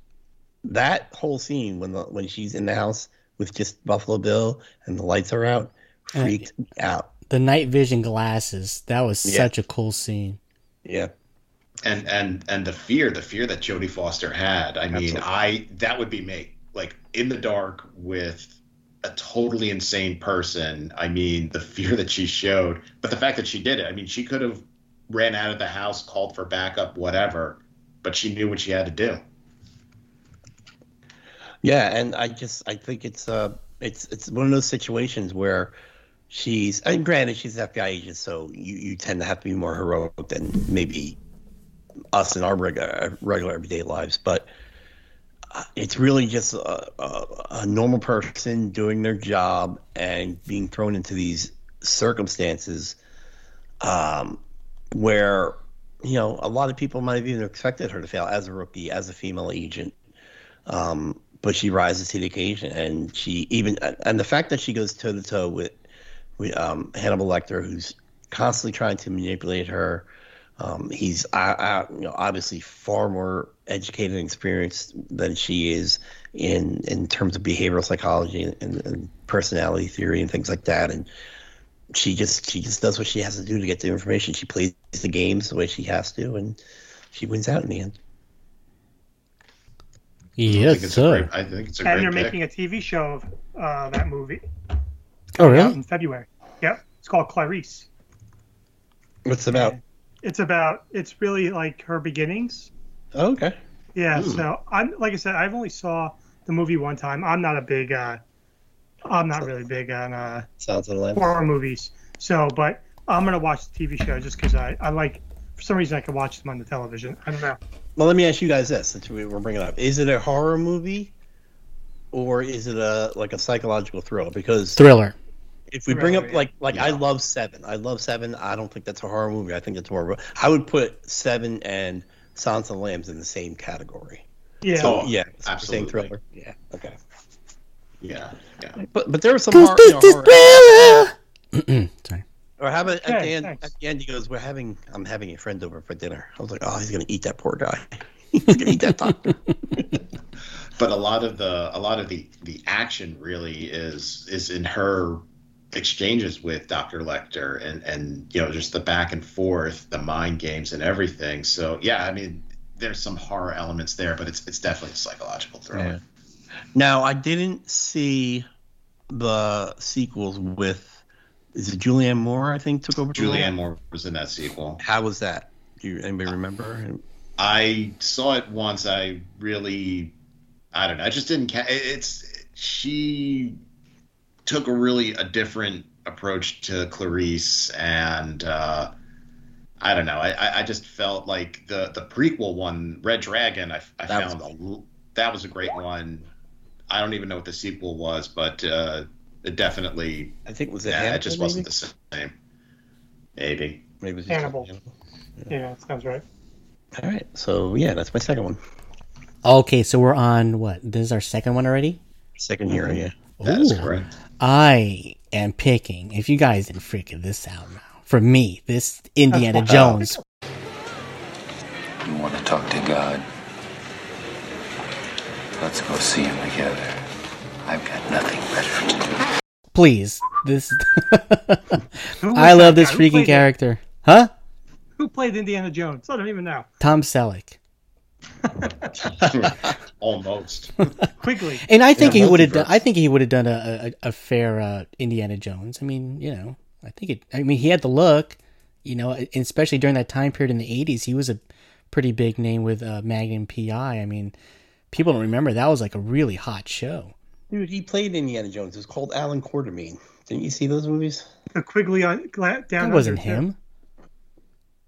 that whole scene when the when she's in the house with just Buffalo Bill and the lights are out freaked me out. The night vision glasses. That was Yeah. such a cool scene. Yeah. And and and the fear the fear that jodie foster had i mean Absolutely. i that would be me like in the dark with a totally insane person i mean the fear that she showed but the fact that she did it i mean she could have ran out of the house called for backup whatever but she knew what she had to do Yeah, and I just I think it's uh it's it's one of those situations where she's and granted she's an FBI agent, so you, you tend to have to be more heroic than maybe us in our regular regular everyday lives, but uh, it's really just a, a, a normal person doing their job and being thrown into these circumstances um, where you know a lot of people might have even expected her to fail as a rookie, as a female agent. Um, but she rises to the occasion, and she even and the fact that she goes toe to toe with with um, Hannibal Lecter, who's constantly trying to manipulate her. Um, he's uh, uh, you know, obviously far more educated and experienced than she is in in terms of behavioral psychology and, and, and personality theory and things like that. And she just she just does what she has to do to get the information. She plays the games the way she has to, and she wins out in the end. Yes, sir. I think it's a and great they're pick. making a TV show of uh, that movie. Oh, Coming out really? In February. Yep. It's called Clarice. What's it about? It's about. It's really like her beginnings. Oh, okay. Yeah. Hmm. So I'm like I said, I've only saw the movie one time. I'm not a big. uh I'm not really big on uh Sounds of horror movies. So, but I'm gonna watch the TV show just because I I like. For some reason, I can watch them on the television. I don't know. Well, let me ask you guys this: since we we're bringing it up, is it a horror movie, or is it a like a psychological thriller? Because Thriller. If we bring up yeah. like like I love Seven, I love Seven. I don't think that's a horror movie. I think it's more. of a- I would put Seven and Silence of the Lambs in the same category. Yeah. So yeah, it's same thriller. Yeah. Okay. Yeah, yeah. But but there was some Cause horror, you know, horror- Sorry. Or how about at the end? thanks. At the end, he goes, "We're having. I'm having a friend over for dinner." I was like, "Oh, he's gonna eat that poor guy. he's gonna eat that doctor." but a lot of the a lot of the the action really is is in her exchanges with Dr. Lecter and and you know just the back and forth, the mind games and everything. So yeah, I mean there's some horror elements there, but it's it's definitely a psychological thriller. Now, I didn't see the sequels with. Is it Julianne Moore? I think took over. Julianne Moore was in that sequel. How was that? Do you anybody remember? I saw it once. I really, I don't know. I just didn't. Ca- it's she took a really a different approach to Clarice, and uh, I don't know. I, I, I just felt like the the prequel one, Red Dragon. I, I That was found that was a great one. I don't even know what the sequel was, but uh, it definitely. I think was it. Yeah, it Hannibal, just wasn't maybe? the same. Maybe. Maybe it was just Hannibal. Yeah, that sounds right. All right, so yeah, that's my second one. Okay, so we're on what? This is our second one already. Second year, yeah. That's Ooh. correct. I am picking. If you guys didn't figure this out now, for me, this Indiana Jones. You want to talk to God? Let's go see him together. I've got nothing better to do. Please, this. I love that this freaking played it? character, huh? Who played Indiana Jones? I don't even know. Tom Selleck. Almost. Quigley. And I think Yeah, he would have done. I think he would have done a, a, a fair uh, Indiana Jones. I mean, you know, I think it. I mean, he had the look, you know, especially during that time period in the '80s, he was a pretty big name with uh, Magnum PI. I mean, people don't remember that was like a really hot show. Dude, he played Indiana Jones. It was called Alan Quatermain. Didn't you see those movies? The Quigley on gla- down. That wasn't him.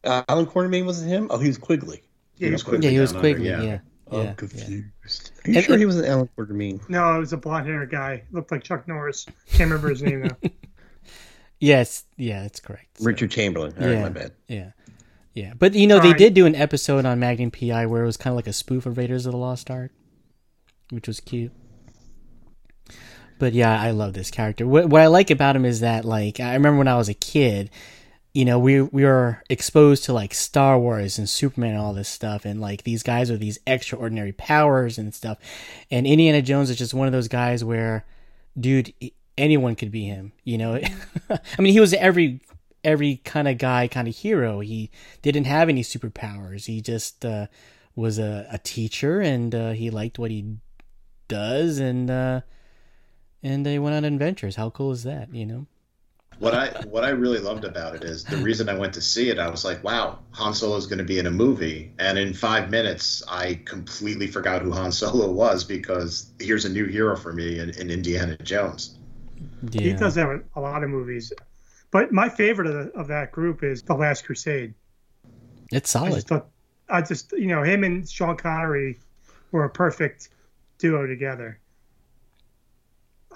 Uh, Alan Quatermain wasn't him. Oh, he was Quigley. Yeah, he was Quigley. Yeah, he was Down Quigley. yeah. Yeah, Oh, yeah. I'm yeah. confused. Are you And- sure he wasn't Alan Quatermain? No, it was a blonde haired guy. Looked like Chuck Norris. Can't remember his name though. Yes, yeah, that's correct. So, Richard Chamberlain. All right, yeah, my bad. yeah, yeah. But you know, they Alright. did do an episode on Magnum PI where it was kind of like a spoof of Raiders of the Lost Ark, which was cute. But yeah, I love this character. What, what I like about him is that, like, I remember when I was a kid, you know, we we were exposed to like Star Wars and Superman and all this stuff, and like these guys with these extraordinary powers and stuff. And Indiana Jones is just one of those guys where, dude, anyone could be him. You know, I mean, he was every every kind of guy, kind of hero. He didn't have any superpowers. He just uh, was a, a teacher, and uh, he liked what he does, and uh, and they went on adventures. How cool is that? You know. What I what I really loved about it is the reason I went to see it. I was like, "Wow, Han Solo is going to be in a movie," and in five minutes, I completely forgot who Han Solo was because here's a new hero for me in, in Indiana Jones. He does have a lot of movies, but my favorite of, the, of that group is The Last Crusade. It's I solid. just, thought, I just, you know, him and Sean Connery were a perfect duo together.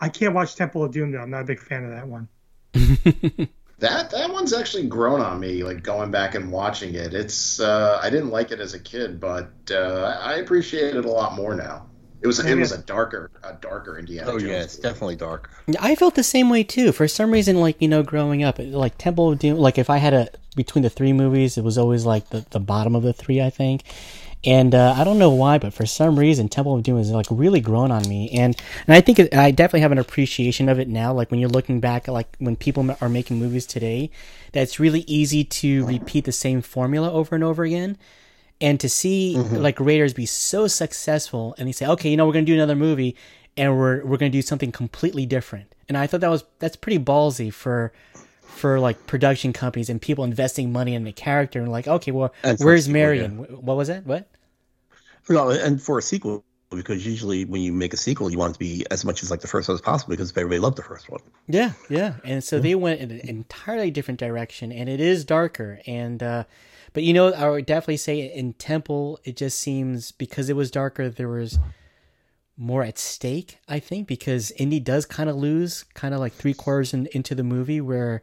I can't watch Temple of Doom though. I'm not a big fan of that one. That that one's actually grown on me. Like going back and watching it, it's uh, I didn't like it as a kid, but uh, I appreciate it a lot more now. It was it was a darker a darker Indiana Oh Jones. yeah, it's definitely dark. I felt the same way too. For some reason, like you know, growing up, like Temple of Doom, like if I had a between the three movies, it was always like the, the bottom of the three, I think. And uh, I don't know why, but for some reason, Temple of Doom is like really grown on me, and and I think it, I definitely have an appreciation of it now. Like when you're looking back, like when people are making movies today, that it's really easy to repeat the same formula over and over again and to see Mhm. like Raiders be so successful and they say, okay, you know, we're gonna do another movie and we're we're gonna do something completely different. And I thought that was that's pretty ballsy for for like production companies and people investing money in the character and like, okay, well, And where's Marion? Wh- What was that? What? No, and for a sequel, because usually when you make a sequel, you want it to be as much as like the first one as possible because everybody loved the first one. Yeah, yeah. And so they went in an entirely different direction and it is darker and uh but you know, I would definitely say in Temple it just seems because it was darker there was more at stake, I think, because Indy does kind of lose kind of like three quarters in, into the movie where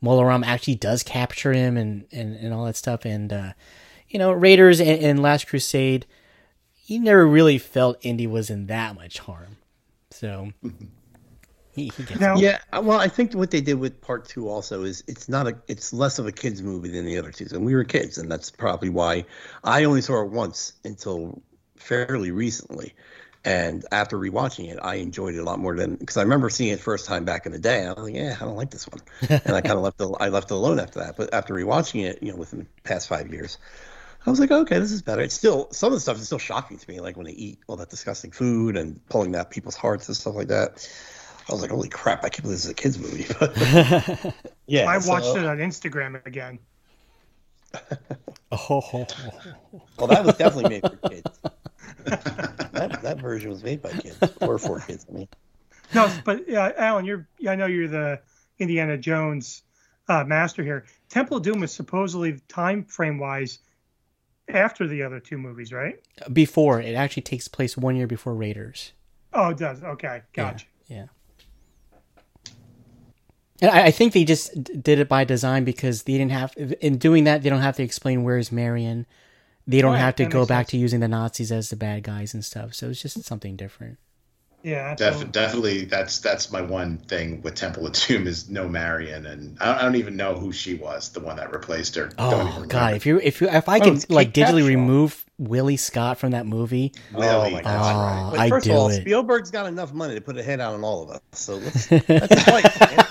Mola Ram actually does capture him and, and, and all that stuff. And, uh, you know, Raiders and, and Last Crusade, you never really felt Indy was in that much harm. So he, he gets yeah, uh, well, I think what they did with part two also is it's not a, it's less of a kids movie than the other two, and we were kids, and that's probably why I only saw it once until fairly recently, and after rewatching it, I enjoyed it a lot more than because I remember seeing it first time back in the day. I was like, yeah, I don't like this one, and I kind of left it, I left it alone after that. But after rewatching it, you know, within the past five years. I was like, okay, this is better. It's still some of the stuff is still shocking to me, like when they eat all that disgusting food and pulling out people's hearts and stuff like that. I was like, holy crap, I can't believe this is a kids movie. But yeah, I watched so- it on Instagram again. Oh, well, that was definitely made for kids. that, that version was made by kids or for kids. I mean, No, but uh, Alan, you're I know you're the Indiana Jones uh, master here. Temple of Doom is supposedly time frame wise after the other two movies, right? before it actually takes place one year before Raiders. Oh, it does. Okay, gotcha. Yeah. And I, I think they just did it by design because they didn't have, in doing that, they don't have to explain where's Marion. They don't Right, have to go back sense. to using the Nazis as the bad guys and stuff. So it's just something different. Yeah, Def- definitely, that's that's my one thing with Temple of Doom is no Marion, and I don't, I don't even know who she was, the one that replaced her. Don't oh, even Oh. God! If you if you if I Oh, can like Kate digitally Capshaw. remove Willie Scott from that movie, Willie, oh my that's god! right. But I first do of all, it. Spielberg's got enough money to put a head out on all of us. So let's, that's right. man.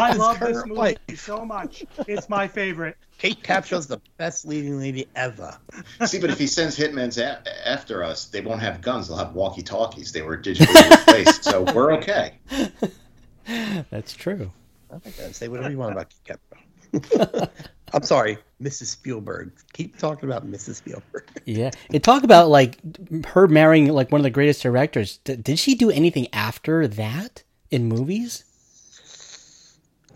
I love this movie life. so much. It's my favorite. Kate Capshaw's the best leading lady ever. See, but if he sends hitmen's a- after us, they won't have guns; they'll have walkie-talkies. They were digitally replaced, so we're okay. that's true. Okay, say whatever you want about Kate Capshaw. I'm sorry, Mrs. Spielberg. Keep talking about Mrs. Spielberg. Yeah, and talk about like her marrying like one of the greatest directors. D- did she do anything after that in movies?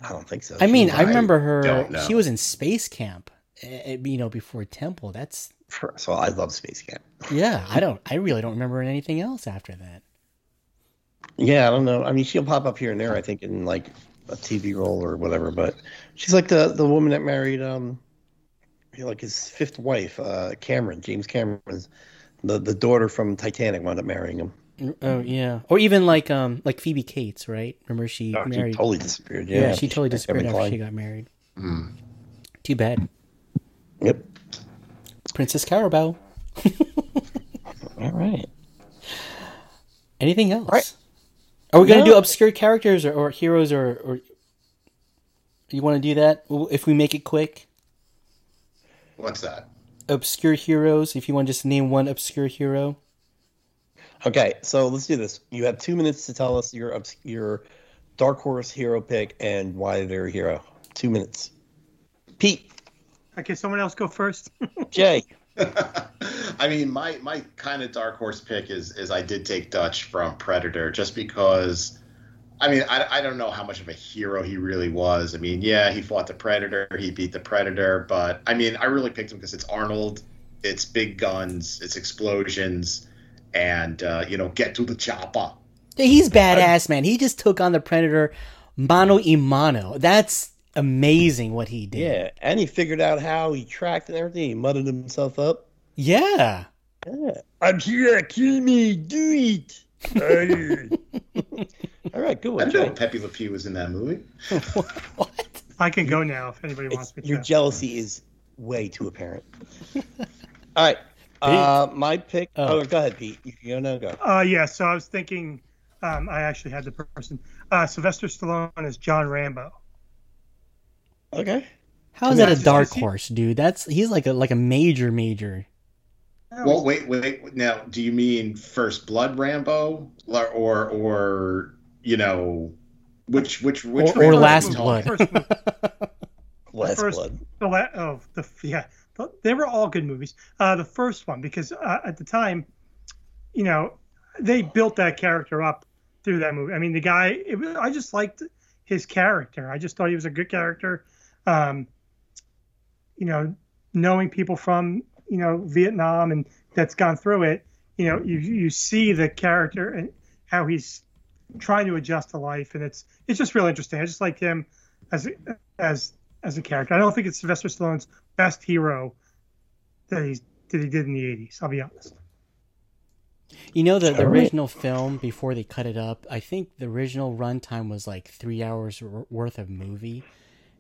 I don't think so. I mean, She- I remember her. She was in Space Camp, eh, you know, before Temple. That's So I love Space Camp. yeah. I don't. I really don't remember anything else after that. Yeah, I don't know. I mean, she'll pop up here and there. I think in like a TV role or whatever. But she's like the the woman that married um, like his fifth wife, uh, Cameron, James Cameron's the the daughter from Titanic wound up marrying him. Oh yeah, or even like um like Phoebe Cates, right? Remember she Oh, she married? totally disappeared, Yeah, yeah. she totally disappeared after she got married. Hmm. Too bad. Yep. Princess Caraboo. All right. Anything else? Are we gonna do obscure characters or, or heroes or or you want to do that if we make it quick? What's that? Obscure heroes. If you want to just name one obscure hero. Okay, so let's do this. You have two minutes to tell us your obs- your dark horse hero pick and why they're a hero. Two minutes. Pete. Okay, someone else go first. Jay. I mean, my my kind of dark horse pick is is I did take Dutch from Predator just because. I mean, I, I don't know how much of a hero he really was. I mean, yeah, he fought the Predator, he beat the Predator, but I mean, I really picked him because it's Arnold, it's big guns, it's explosions, and uh, you know, get to the chopper. He's badass, man. He just took on the Predator mano y mano. That's amazing what he did. Yeah, and he figured out how he tracked and everything. He muddled himself up. Yeah. Yeah. I'm here. Kill me. Do it. All right, good one, didn't know Pepe Le Pew was in that movie. I can go now if anybody wants me to. Your jealousy is way too apparent. All right. Uh, my pick. Oh. Oh. go ahead, Pete. You can go now. Go. Uh, yeah, so I was thinking, um, I actually had the person. Uh, Sylvester Stallone is John Rambo. Okay. How is that a dark horse, dude? That's he's like a like a major major. Well, wait, wait. Now, do you mean First Blood Rambo, or or, or you know, which which which Or- or Last are we Blood. talking? Last first- blood. The la- oh, the yeah, the, they were all good movies. Uh, the first one because uh, at the time, you know, they built that character up through that movie. I mean, the guy, it, I just liked his character. I just thought he was a good character. Um, you know, knowing people from you know Vietnam and that's gone through it, you know, you you see the character and how he's trying to adjust to life, and it's it's just real interesting. I just like him as as as a character. I don't think it's Sylvester Stallone's best hero that he's that he did in the '80s. I'll be honest. You know the, the original film before they cut it up. I think the original runtime was like three hours wor- worth of movie.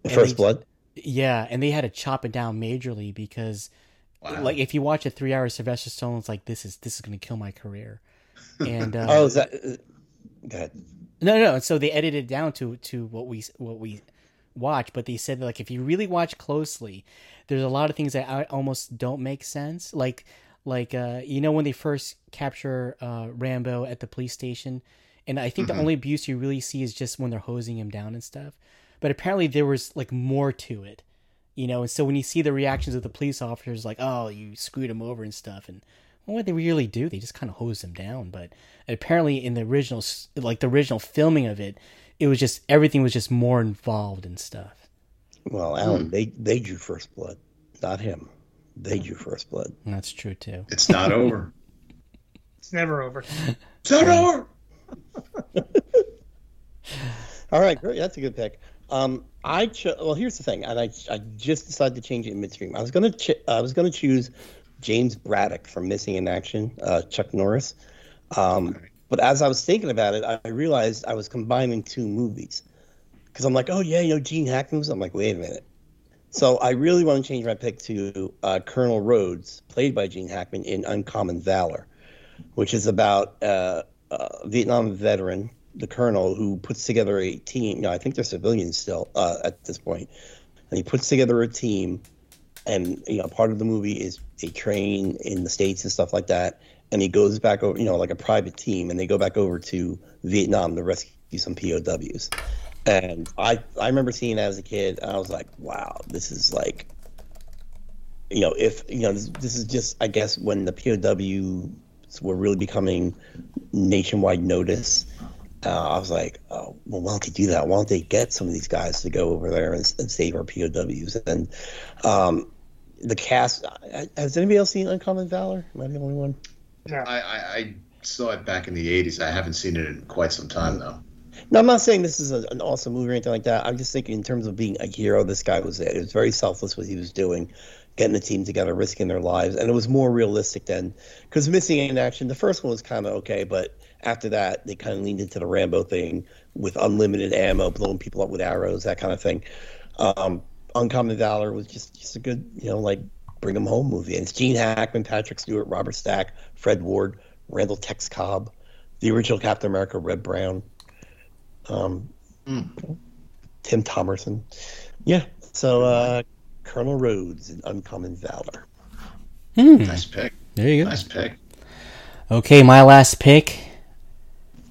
And First they- blood. Yeah, and they had to chop it down majorly because, like, if you watch a three-hour Sylvester Stallone, it's like this is this is going to kill my career. And uh, Oh, is that? Uh, go ahead. no, no. So they edited it down to to what we what we watch, but they said that, like if you really watch closely, there's a lot of things that I almost don't make sense. Like like uh, you know when they first capture uh, Rambo at the police station, and I think Mhm. the only abuse you really see is just when they're hosing him down and stuff. But apparently there was like more to it, you know. And so when you see the reactions of the police officers, like oh you screwed him over and stuff, and well, what they really do, they just kind of hose him down. But apparently, in the original, like the original filming of it, it was just everything was just more involved and stuff. Well, Alan, they they drew first blood, not him. They drew first blood. That's true too. It's not over. It's never over. It's not over. All right, great. That's a good pick. Um, I cho- well, here's the thing, and I I just decided to change it in midstream. I was gonna ch- I was gonna choose James Braddock from Missing in Action, uh, Chuck Norris. Um, but as I was thinking about it, I realized I was combining two movies because I'm like, oh yeah, you know Gene Hackman. I'm like, wait a minute. So I really want to change my pick to uh, Colonel Rhodes, played by Gene Hackman in Uncommon Valor, which is about uh, a Vietnam veteran, the colonel, who puts together a team. No, I think they're civilians still uh, at this point, and he puts together a team. And you know, part of the movie is they train in the states and stuff like that. And he goes back over, you know, like a private team, and they go back over to Vietnam to rescue some POWs. And I I remember seeing that as a kid, I was like, wow, this is like, you know, if you know, this, this is just I guess when the POWs were really becoming nationwide notice. Uh, I was like, oh, well, why don't they do that? Why don't they get some of these guys to go over there and, and save our POWs? And um, the cast. Has anybody else seen Uncommon Valor? Am I the only one? I, I, I saw it back in the '80s. I haven't seen it in quite some time though. No, I'm not saying this is a, an awesome movie or anything like that. I'm just thinking in terms of being a hero, this guy was it. It was very selfless what he was doing, getting the team together, risking their lives, and it was more realistic than because Missing in Action, the first one was kind of okay, but after that they kind of leaned into the Rambo thing with unlimited ammo, blowing people up with arrows, that kind of thing. Um, Uncommon Valor was just just a good, you know, like bring 'em home movie. And it's Gene Hackman, Patrick Stewart, Robert Stack, Fred Ward, Randall Tex Cobb, the original Captain America, Reb Brown um, Tim Thomerson. Yeah. So uh, Colonel Rhodes in Uncommon Valor. Hmm. Nice pick. There you go. Nice pick. Okay, my last pick.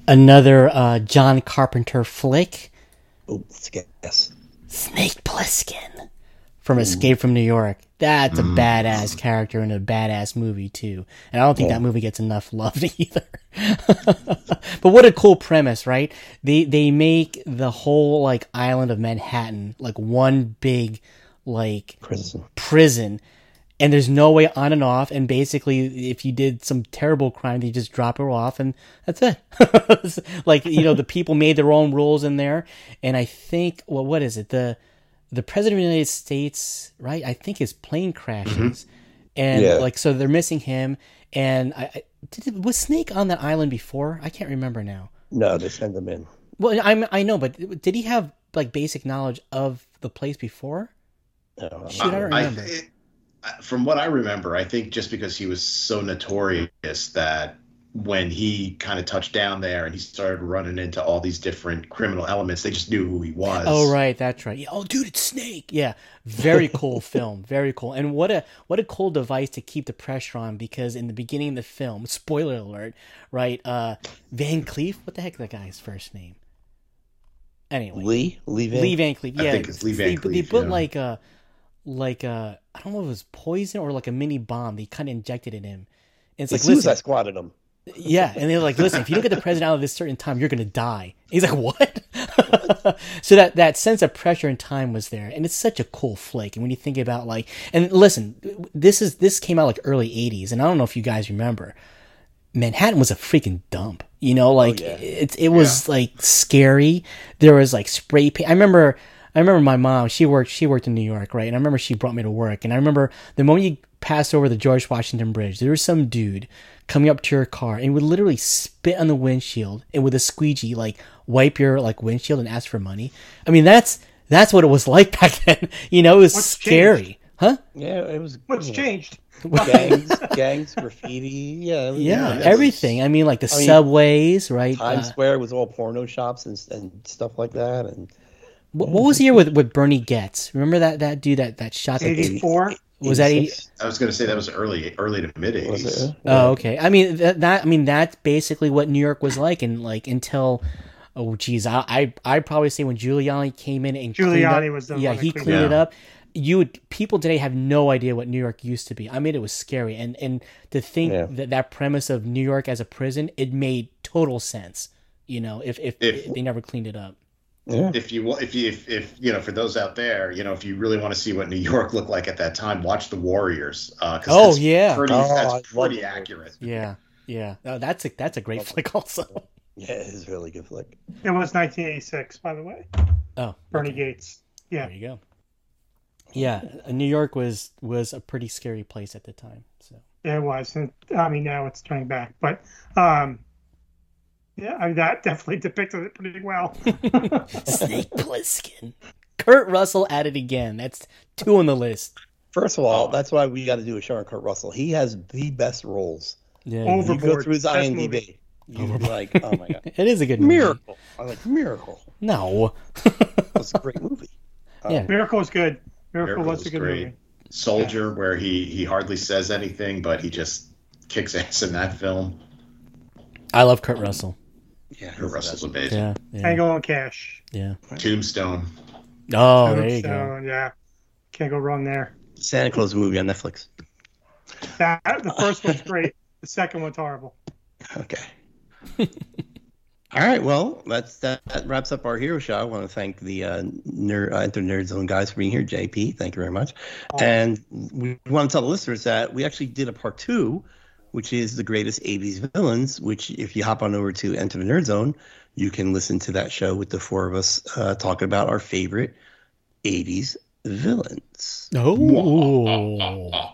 another uh, John Carpenter flick. Oh, let's guess. Snake Plissken from Escape from New York. That's a mm-hmm. badass character in a badass movie too, and I don't think Yeah. that movie gets enough love either. but what a cool premise, right? They they make the whole like island of Manhattan like one big like prison. prison and there's no way on and off and basically if you did some terrible crime they just drop it off and that's it like you know the people made their own rules in there and i think well what is it the the president of the united states right i think his plane crashes. Mm-hmm. And Yeah. like so they're missing him. And i, I did, was snake on that island before? I can't remember now. No, they send them in. well I'm i know but did he have like basic knowledge of the place before? No, Shoot, I don't I- it- from what I remember, I think just because he was so notorious that when he kind of touched down there and he started running into all these different criminal elements, they just knew who he was. Oh right, that's right. Yeah, oh dude, it's Snake. Yeah, very cool film, very cool. And what a what a cool device to keep the pressure on because in the beginning of the film, spoiler alert, right? Uh, Van Cleef. What the heck is that guy's first name? Anyway, Lee? Lee Van? Lee Van Cleef. I Yeah, think it's Lee Van they, they put yeah. like a like a I don't know if it was poison or like a mini bomb. They kind of injected it in him. And it's They like, listen, Suicide Squatted him. Yeah, and they're like, listen, if you don't get the president out of this certain time, you're gonna die. He's like, what? so that that sense of pressure and time was there, and it's such a cool flick. And when you think about like, and listen, this is this came out like early '80s, and I don't know if you guys remember, Manhattan was a freaking dump. You know, oh, like it it was like scary. There was like spray paint. I remember. I remember my mom. She worked. She worked in New York, right? And I remember she brought me to work. And I remember the moment you passed over the George Washington Bridge, there was some dude coming up to your car and would literally spit on the windshield and with a squeegee like wipe your like windshield and ask for money. I mean, that's that's what it was like back then. You know, it was What's scary, changed? huh? Yeah, it was. What's you know, changed? Gangs, gangs, graffiti. Yeah, it was- Yeah, it was- everything. I mean, like the I mean, subways, right? Times Uh, Square was all porno shops and, and stuff like that. And what, what was the year with, with Bernie Goetz? Remember that that dude that that shot the 84? Was that 80? I was going to say that was early, early to mid '80s. Oh, okay. I mean that, that I mean that's basically what New York was like, and like until oh geez, I I I'd probably say when Giuliani came in and cleaned Giuliani up- was the yeah one he cleaned cleaned it it up. up. You would people today have no idea what New York used to be. I mean, it was scary, and and to think Yeah. that that premise of New York as a prison, it made total sense. You know, if if, If- they never cleaned it up. Yeah, If you wa- if you if, if you know for those out there, you know if you really want to see what New York looked like at that time, watch The Warriors. Uh, 'cause Oh, that's yeah. pretty, Oh, that's pretty accurate. Yeah, yeah. Oh, that's a that's a great flick also. yeah, it is a really good flick. It was 1986, by the way. Oh, Bernie okay. Gates. Yeah. There you go. Yeah, uh, New York was was a pretty scary place at the time. So it was. And I mean, now it's turning back. But um, yeah, I mean, that definitely depicted it pretty well. Snake Plissken, Kurt Russell at it again. That's two on the list. First of all, oh. that's why we got to do a show on Kurt Russell. He has the best roles. Yeah, Over- You go through his best IMDb. movie. You're like, oh my god, it is a good movie. miracle! I like miracle. No, That's a great movie. yeah, Miracle was good. Miracle, Miracle was was a good great. movie. Soldier, where he he hardly says anything, but he just kicks ass in that film. I love Kurt Russell. Yeah, Kurt Russell's amazing. Yeah, yeah, Tango and Cash. yeah. Tombstone. Oh, there you go. Yeah. Can't go wrong there. Santa Claus movie on Netflix. That the first one's great. The second one's horrible. Okay. All right. Well, that's that, that wraps up our hero show. I want to thank the uh, nerd, uh, Enter Nerd Zone guys for being here. JP, thank you very much. And we want to tell the listeners that we actually did a part two, which is the greatest '80s villains. Which, if you hop on over to Enter the Nerd Zone, you can listen to that show with the four of us uh, talking about our favorite '80s villains. Oh,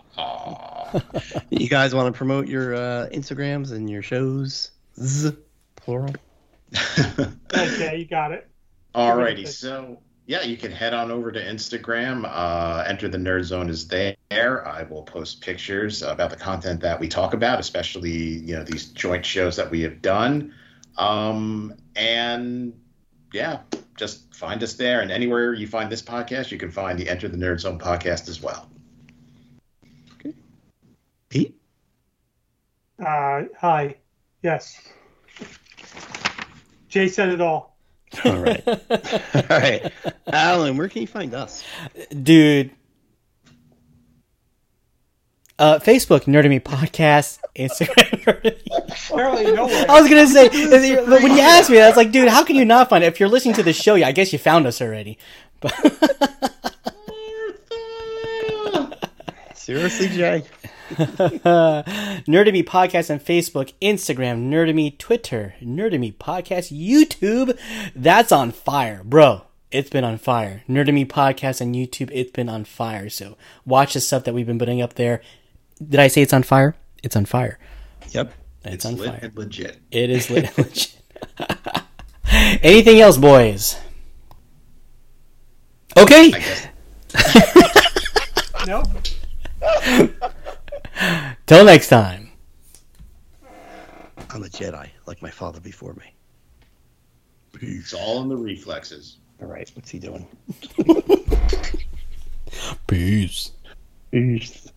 You guys want to promote your uh, Instagrams and your shows? Z, plural. Okay, you got it. Alrighty, so yeah, you can head on over to Instagram. Uh, Enter the Nerd Zone is there. I will post pictures about the content that we talk about, especially you know these joint shows that we have done. Um, and yeah, just find us there. And anywhere you find this podcast, you can find the Enter the Nerd Zone podcast as well. Okay. Pete? Uh, hi. Yes. Jay said it all. All right. All right. Alan, where can you find us? Dude. Uh, Facebook, Nerdemy Podcast, Instagram, Apparently, no way. I was gonna say, it- but when you asked me, I was like, dude, how can you not find it? If you're listening to the show, yeah, I guess you found us already. But Seriously, Jay? Nerdemy Podcast on Facebook, Instagram, Nerdemy Twitter, Nerdemy Podcast, YouTube. That's on fire, bro. It's been on fire. Nerdemy Podcast on YouTube. It's been on fire. So watch the stuff that we've been putting up there. Did I say it's on fire? It's on fire. Yep. It's, It's on lit fire. and legit. It is lit and legit. Anything else, boys? Okay. Nope. Till next time. I'm a Jedi, like my father before me. It's all in the reflexes. All right, what's he doing? Peace. Peace.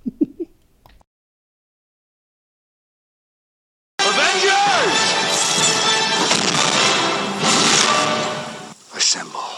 Assemble.